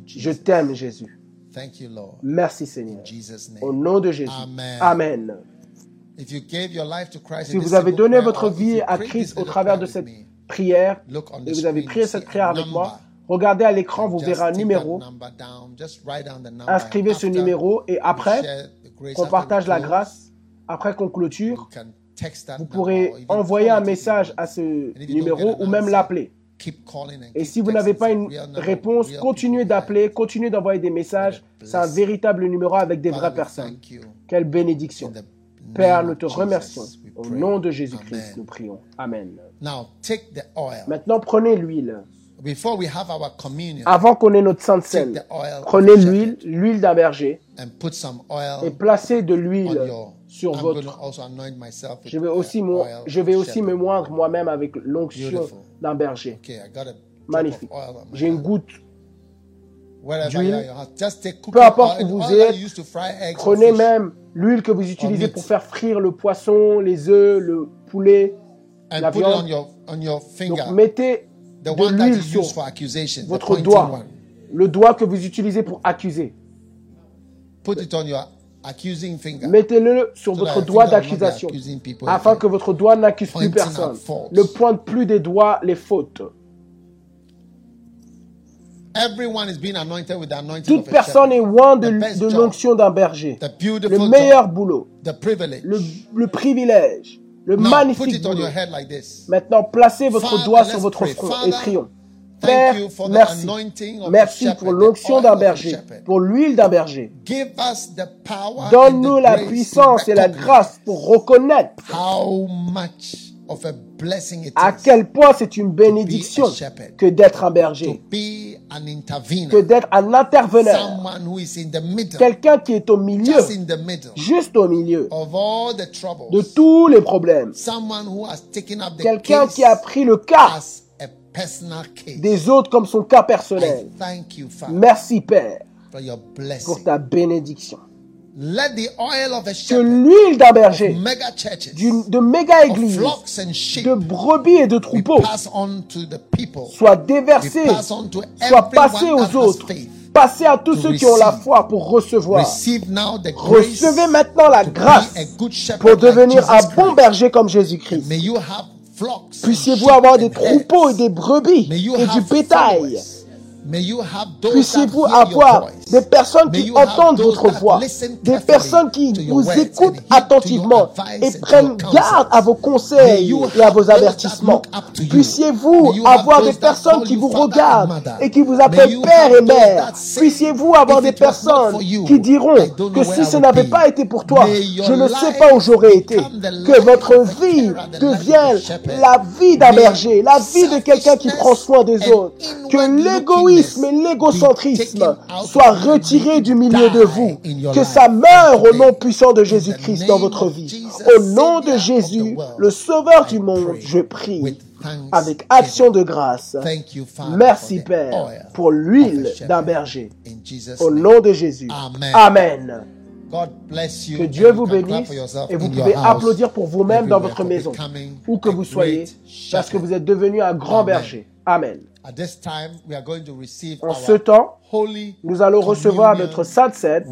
Je t'aime Jésus. Merci Seigneur. Au nom de Jésus. Amen. Si vous avez donné votre vie à Christ au travers de cette prière et vous avez prié cette prière avec moi, regardez à l'écran, vous verrez un numéro. Inscrivez ce numéro et après qu'on partage la grâce, après qu'on clôture, vous pourrez envoyer un message à ce numéro ou même l'appeler. Et si vous n'avez pas une réponse, continuez d'appeler, continuez d'envoyer des messages. C'est un véritable numéro avec des vraies personnes. Quelle bénédiction. Père, nous te remercions. Au nom de Jésus-Christ, nous prions. Amen. Maintenant, prenez l'huile. Avant qu'on ait notre sainte scène, prenez l'huile, l'huile d'un berger, et placez de l'huile sur votre. Je vais aussi, je vais aussi me moindre moi-même avec l'onction d'un berger. Magnifique. J'ai une goutte d'huile. Peu importe où vous êtes, prenez même l'huile que vous utilisez pour faire frire le poisson, les œufs, le poulet, la viande. Donc mettez de l'huile sur votre doigt, le doigt que vous utilisez pour accuser. Mettez-le sur votre doigt d'accusation afin que votre doigt n'accuse plus personne. Ne pointe plus des doigts les fautes. Toute personne est loin de, l'onction d'un berger. Le meilleur boulot. Le, privilège. Le magnifique boulot. Maintenant, placez votre doigt sur votre front et prions. Père, merci. Merci pour l'onction d'un berger, pour l'huile d'un berger. Donne-nous la puissance et la grâce pour reconnaître à quel point c'est une bénédiction que d'être un berger, que d'être un interveneur, quelqu'un qui est au milieu, juste au milieu de tous les problèmes, quelqu'un qui a pris le cas des autres comme son cas personnel. Merci Père pour ta bénédiction. Que l'huile d'un berger, de méga églises, de brebis et de troupeaux soit déversée, soit passée aux autres, passée à tous ceux qui ont la foi pour recevoir. Recevez maintenant la grâce pour devenir un bon berger comme Jésus-Christ. Puissiez-vous avoir des troupeaux et des brebis et du bétail. Puissiez-vous avoir des personnes qui entendent votre voix, des personnes qui vous écoutent attentivement et prennent garde à vos conseils et à vos avertissements. Puissiez-vous avoir des personnes qui vous regardent et qui vous appellent père et mère. Puissiez-vous avoir des personnes qui diront que si ce n'avait pas été pour toi, je ne sais pas où j'aurais été. Que votre vie devienne la vie d'un berger, la vie de quelqu'un qui prend soin des autres. Que l'égoïsme et l'égocentrisme soient retiré du milieu de vous. Que ça meure au nom puissant de Jésus-Christ dans votre vie. Au nom de Jésus, le Sauveur du monde, je prie avec action de grâce. Merci Père pour l'huile d'un berger. Au nom de Jésus. Amen. Que Dieu vous bénisse et vous pouvez applaudir pour vous-même dans votre maison, où que vous soyez, parce que vous êtes devenu un grand berger. Amen. En ce temps, nous allons recevoir notre Sainte Seine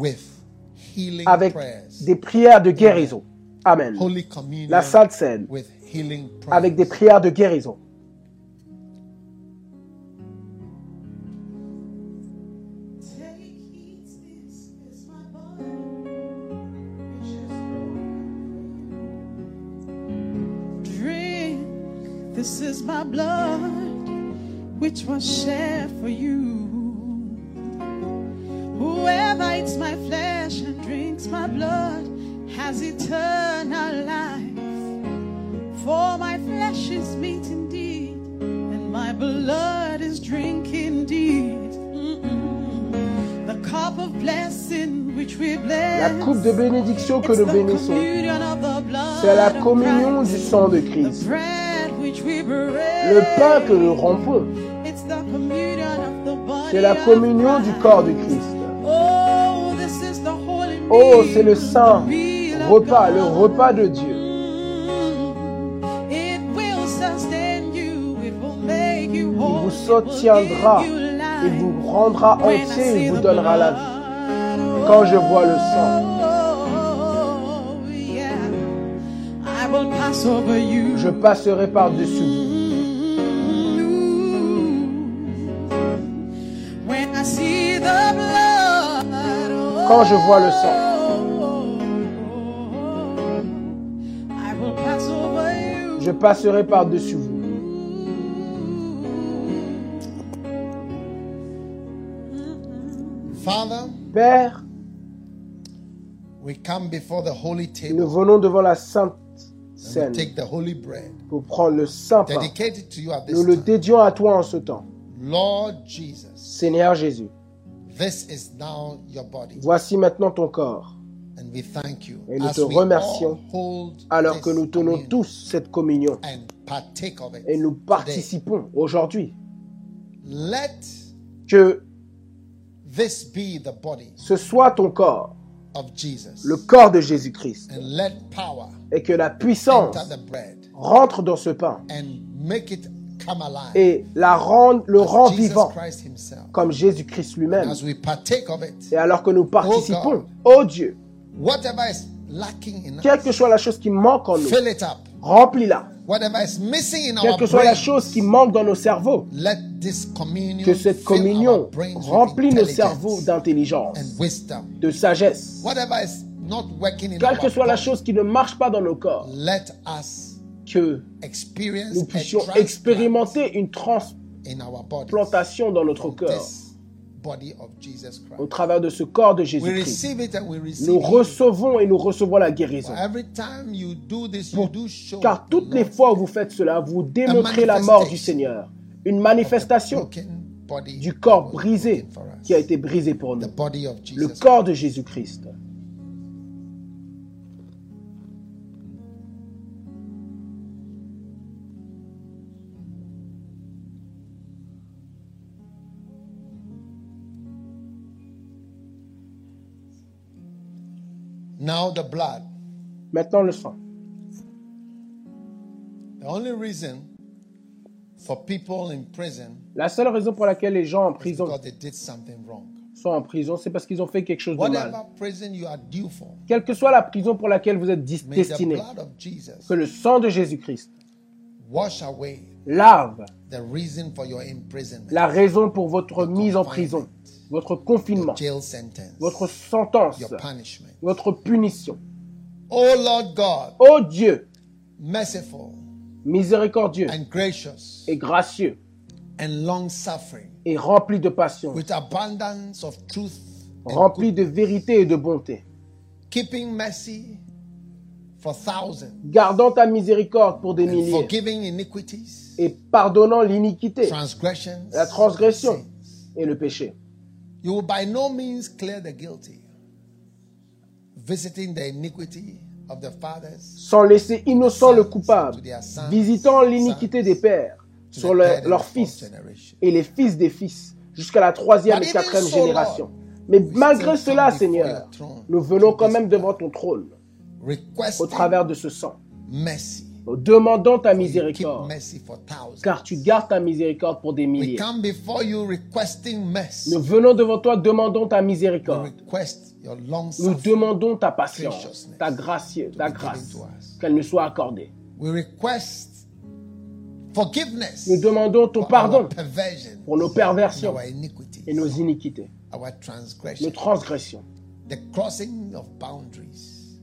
avec des prières de guérison. Amen. La Sainte Seine avec des prières de guérison. this is my blood. Which was shared for you. Whoever eats my flesh and drinks my blood has eternal life. For my flesh is meat indeed, and my blood is drink indeed. The cup of blessing which we bless. La coupe de bénédiction que nous bénissons, c'est la communion du sang de Christ. Le pain que nous rompons, c'est la communion du corps de Christ. Oh, c'est le saint repas, le repas de Dieu. Il vous soutiendra, il vous rendra entier, il vous donnera la vie. Quand je vois le sang, je passerai par-dessus vous. Quand je vois le sang. Je passerai par-dessus vous. Père, nous venons devant la Sainte Seine pour prendre le Saint pain. Nous le dédions à toi en ce temps. Seigneur Jésus. Voici maintenant ton corps. Et nous te remercions alors que nous tenons tous cette communion. et nous participons aujourd'hui. Que ce soit ton corps, le corps de Jésus-Christ, et que la puissance rentre dans ce pain et la rend, le rend vivant comme Jésus-Christ lui-même. Et alors que nous participons, oh Dieu, quelle que soit la chose qui manque en nous, remplis-la. Quelle que soit la chose qui manque dans nos cerveaux, que cette communion remplit nos cerveaux d'intelligence, de sagesse. Quelle que soit la chose qui ne marche pas dans nos corps, que nous puissions expérimenter une transplantation dans notre corps au travers de ce corps de Jésus-Christ. Nous recevons et nous recevons la guérison. car toutes les fois où vous faites cela, vous démontrez la mort du Seigneur. Une manifestation du corps brisé qui a été brisé pour nous. Le corps de Jésus-Christ. Now the blood. Maintenant le sang. The only reason for people in prison La seule raison pour laquelle les gens en prison because they did something wrong. sont en prison, c'est parce qu'ils ont fait quelque chose de Whatever mal. prison you are due for, Quelle que soit la prison pour laquelle vous êtes dis- may the destiné, blood of Jesus que le sang de Jésus-Christ wash away lave. The reason for your imprisonment, la raison pour votre mise en prison, votre your confinement, votre sentence, your punishment. votre punition. Oh Lord God, Ô Dieu, merciful. Miséricordieux. And gracious. Et gracieux. And long suffering, et rempli de patience, with abundance of truth, and rempli de vérité et de bonté, keeping mercy for thousands, gardant ta miséricorde pour des milliers. forgiving iniquities, et pardonnant l'iniquité, la transgression et le péché. You will by no means clear the guilty, visiting the iniquity of the fathers sans laisser innocent le coupable, visitant l'iniquité des pères sur le- leurs fils et les fils des fils, jusqu'à la troisième et quatrième so, génération. Lord, Mais malgré cela, Seigneur, nous venons quand même devant ton trône au travers de ce sang, mercy. Demandant ta miséricorde, car tu gardes ta miséricorde pour des milliers. Nous venons devant toi, demandons ta miséricorde. Nous demandons ta patience, ta grâce, ta grâce, qu'elle nous soit accordée. Nous demandons ton pardon pour nos perversions et nos iniquités, nos transgressions,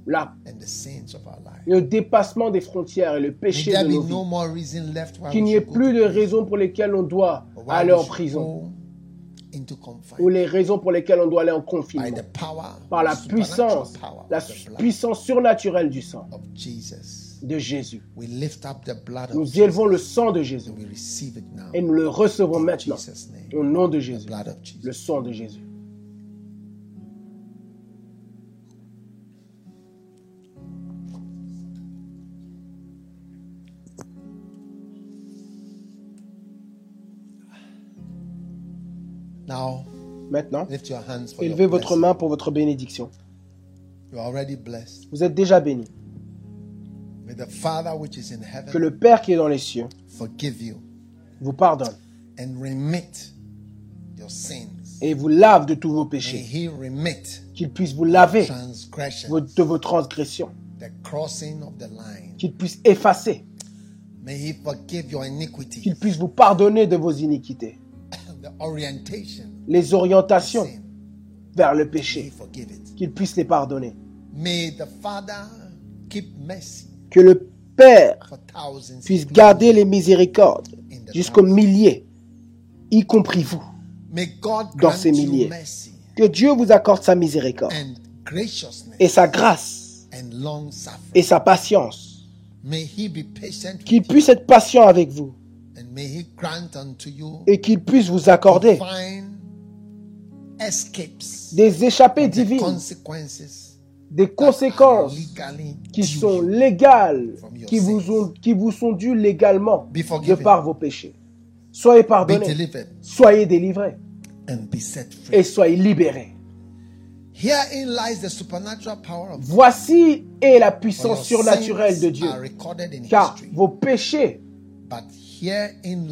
life. le dépassement des frontières et le péché de nos no vies. Qu'il n'y ait plus de raisons pour lesquelles on doit aller en prison. ou les raisons pour lesquelles on doit aller en confinement. Par la puissance, la puissance surnaturelle du sang de Jésus. Nous élevons le sang de Jésus. et nous le recevons In maintenant. Au nom de Jésus, le sang de Jésus. Now, Maintenant, lift your hands for your élevez votre blessing. main pour votre bénédiction. You are already blessed. Vous êtes déjà béni. May the Father which is in Que heaven le Père qui est dans les cieux forgive you vous pardonne and remit your sins. et vous lave de tous vos May péchés. He remit Qu'il puisse vous laver transgression, vos- de vos transgressions. the crossing of the line. Qu'il puisse effacer. May He forgive your iniquity, Qu'il puisse vous pardonner de vos iniquités. The orientation, Les orientations vers le péché. Qu'il puisse les pardonner. May the Father keep mercy Que le Père puisse garder les miséricordes jusqu'aux milliers, y compris vous. Dans ces milliers. Que Dieu vous accorde sa miséricorde et sa grâce et sa patience. May He be patient Qu'il puisse être patient avec vous et qu'il puisse vous accorder des échappées divines des conséquences qui sont légales, qui vous, ont, qui vous sont dues légalement de par vos péchés. Soyez pardonnés, soyez délivrés. Et soyez libérés. Voici est la puissance surnaturelle de Dieu, car vos péchés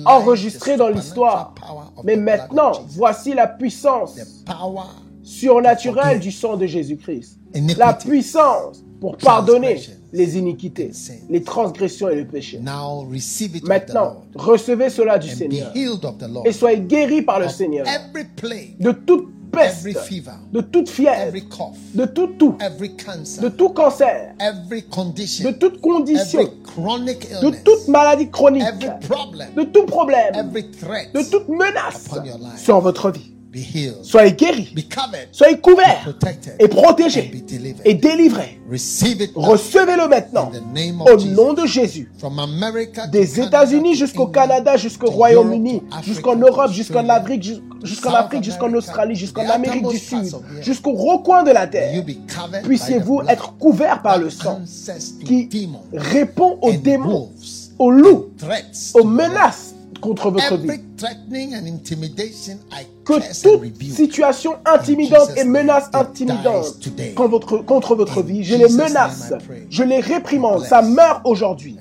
enregistrés dans l'histoire. Mais maintenant, voici la puissance surnaturelle du sang de Jésus-Christ. La puissance pour pardonner les iniquités, les transgressions et les péchés. Maintenant, recevez cela du Seigneur. et soyez guéris par le Seigneur. de toute peste, de toute fièvre, de tout tout, de tout cancer, de toute condition, de toute maladie chronique, de tout problème, de toute menace sur votre vie. Soyez guéris, soyez couverts et protégés et délivrés. Recevez-le maintenant. au nom de Jésus. Des États-Unis jusqu'au Canada, jusqu'au Royaume-Uni, jusqu'en Europe, jusqu'en Afrique, jusqu'en Afrique, jusqu'en Australie, jusqu'en Amérique du Sud, jusqu'au recoin de la terre. Puissiez-vous être couverts par le sang qui répond aux démons, aux loups, aux menaces contre votre vie. Que toute situation intimidante et menace intimidante contre votre, contre votre vie, je les menace, je les réprimande, ça meurt aujourd'hui.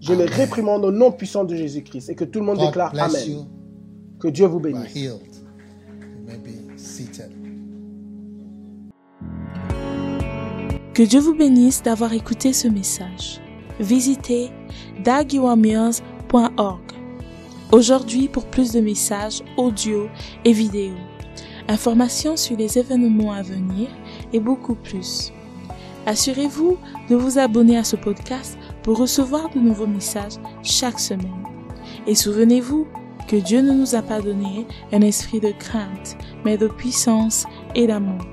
Je les réprimande au nom puissant de Jésus-Christ. Et que tout le monde déclare Amen. Que Dieu vous bénisse. Que Dieu vous bénisse d'avoir écouté ce message. Visitez daguiwamiers.org Aujourd'hui, pour plus de messages audio et vidéo, informations sur les événements à venir et beaucoup plus. Assurez-vous de vous abonner à ce podcast pour recevoir de nouveaux messages chaque semaine. Et souvenez-vous que Dieu ne nous a pas donné un esprit de crainte, mais de puissance et d'amour.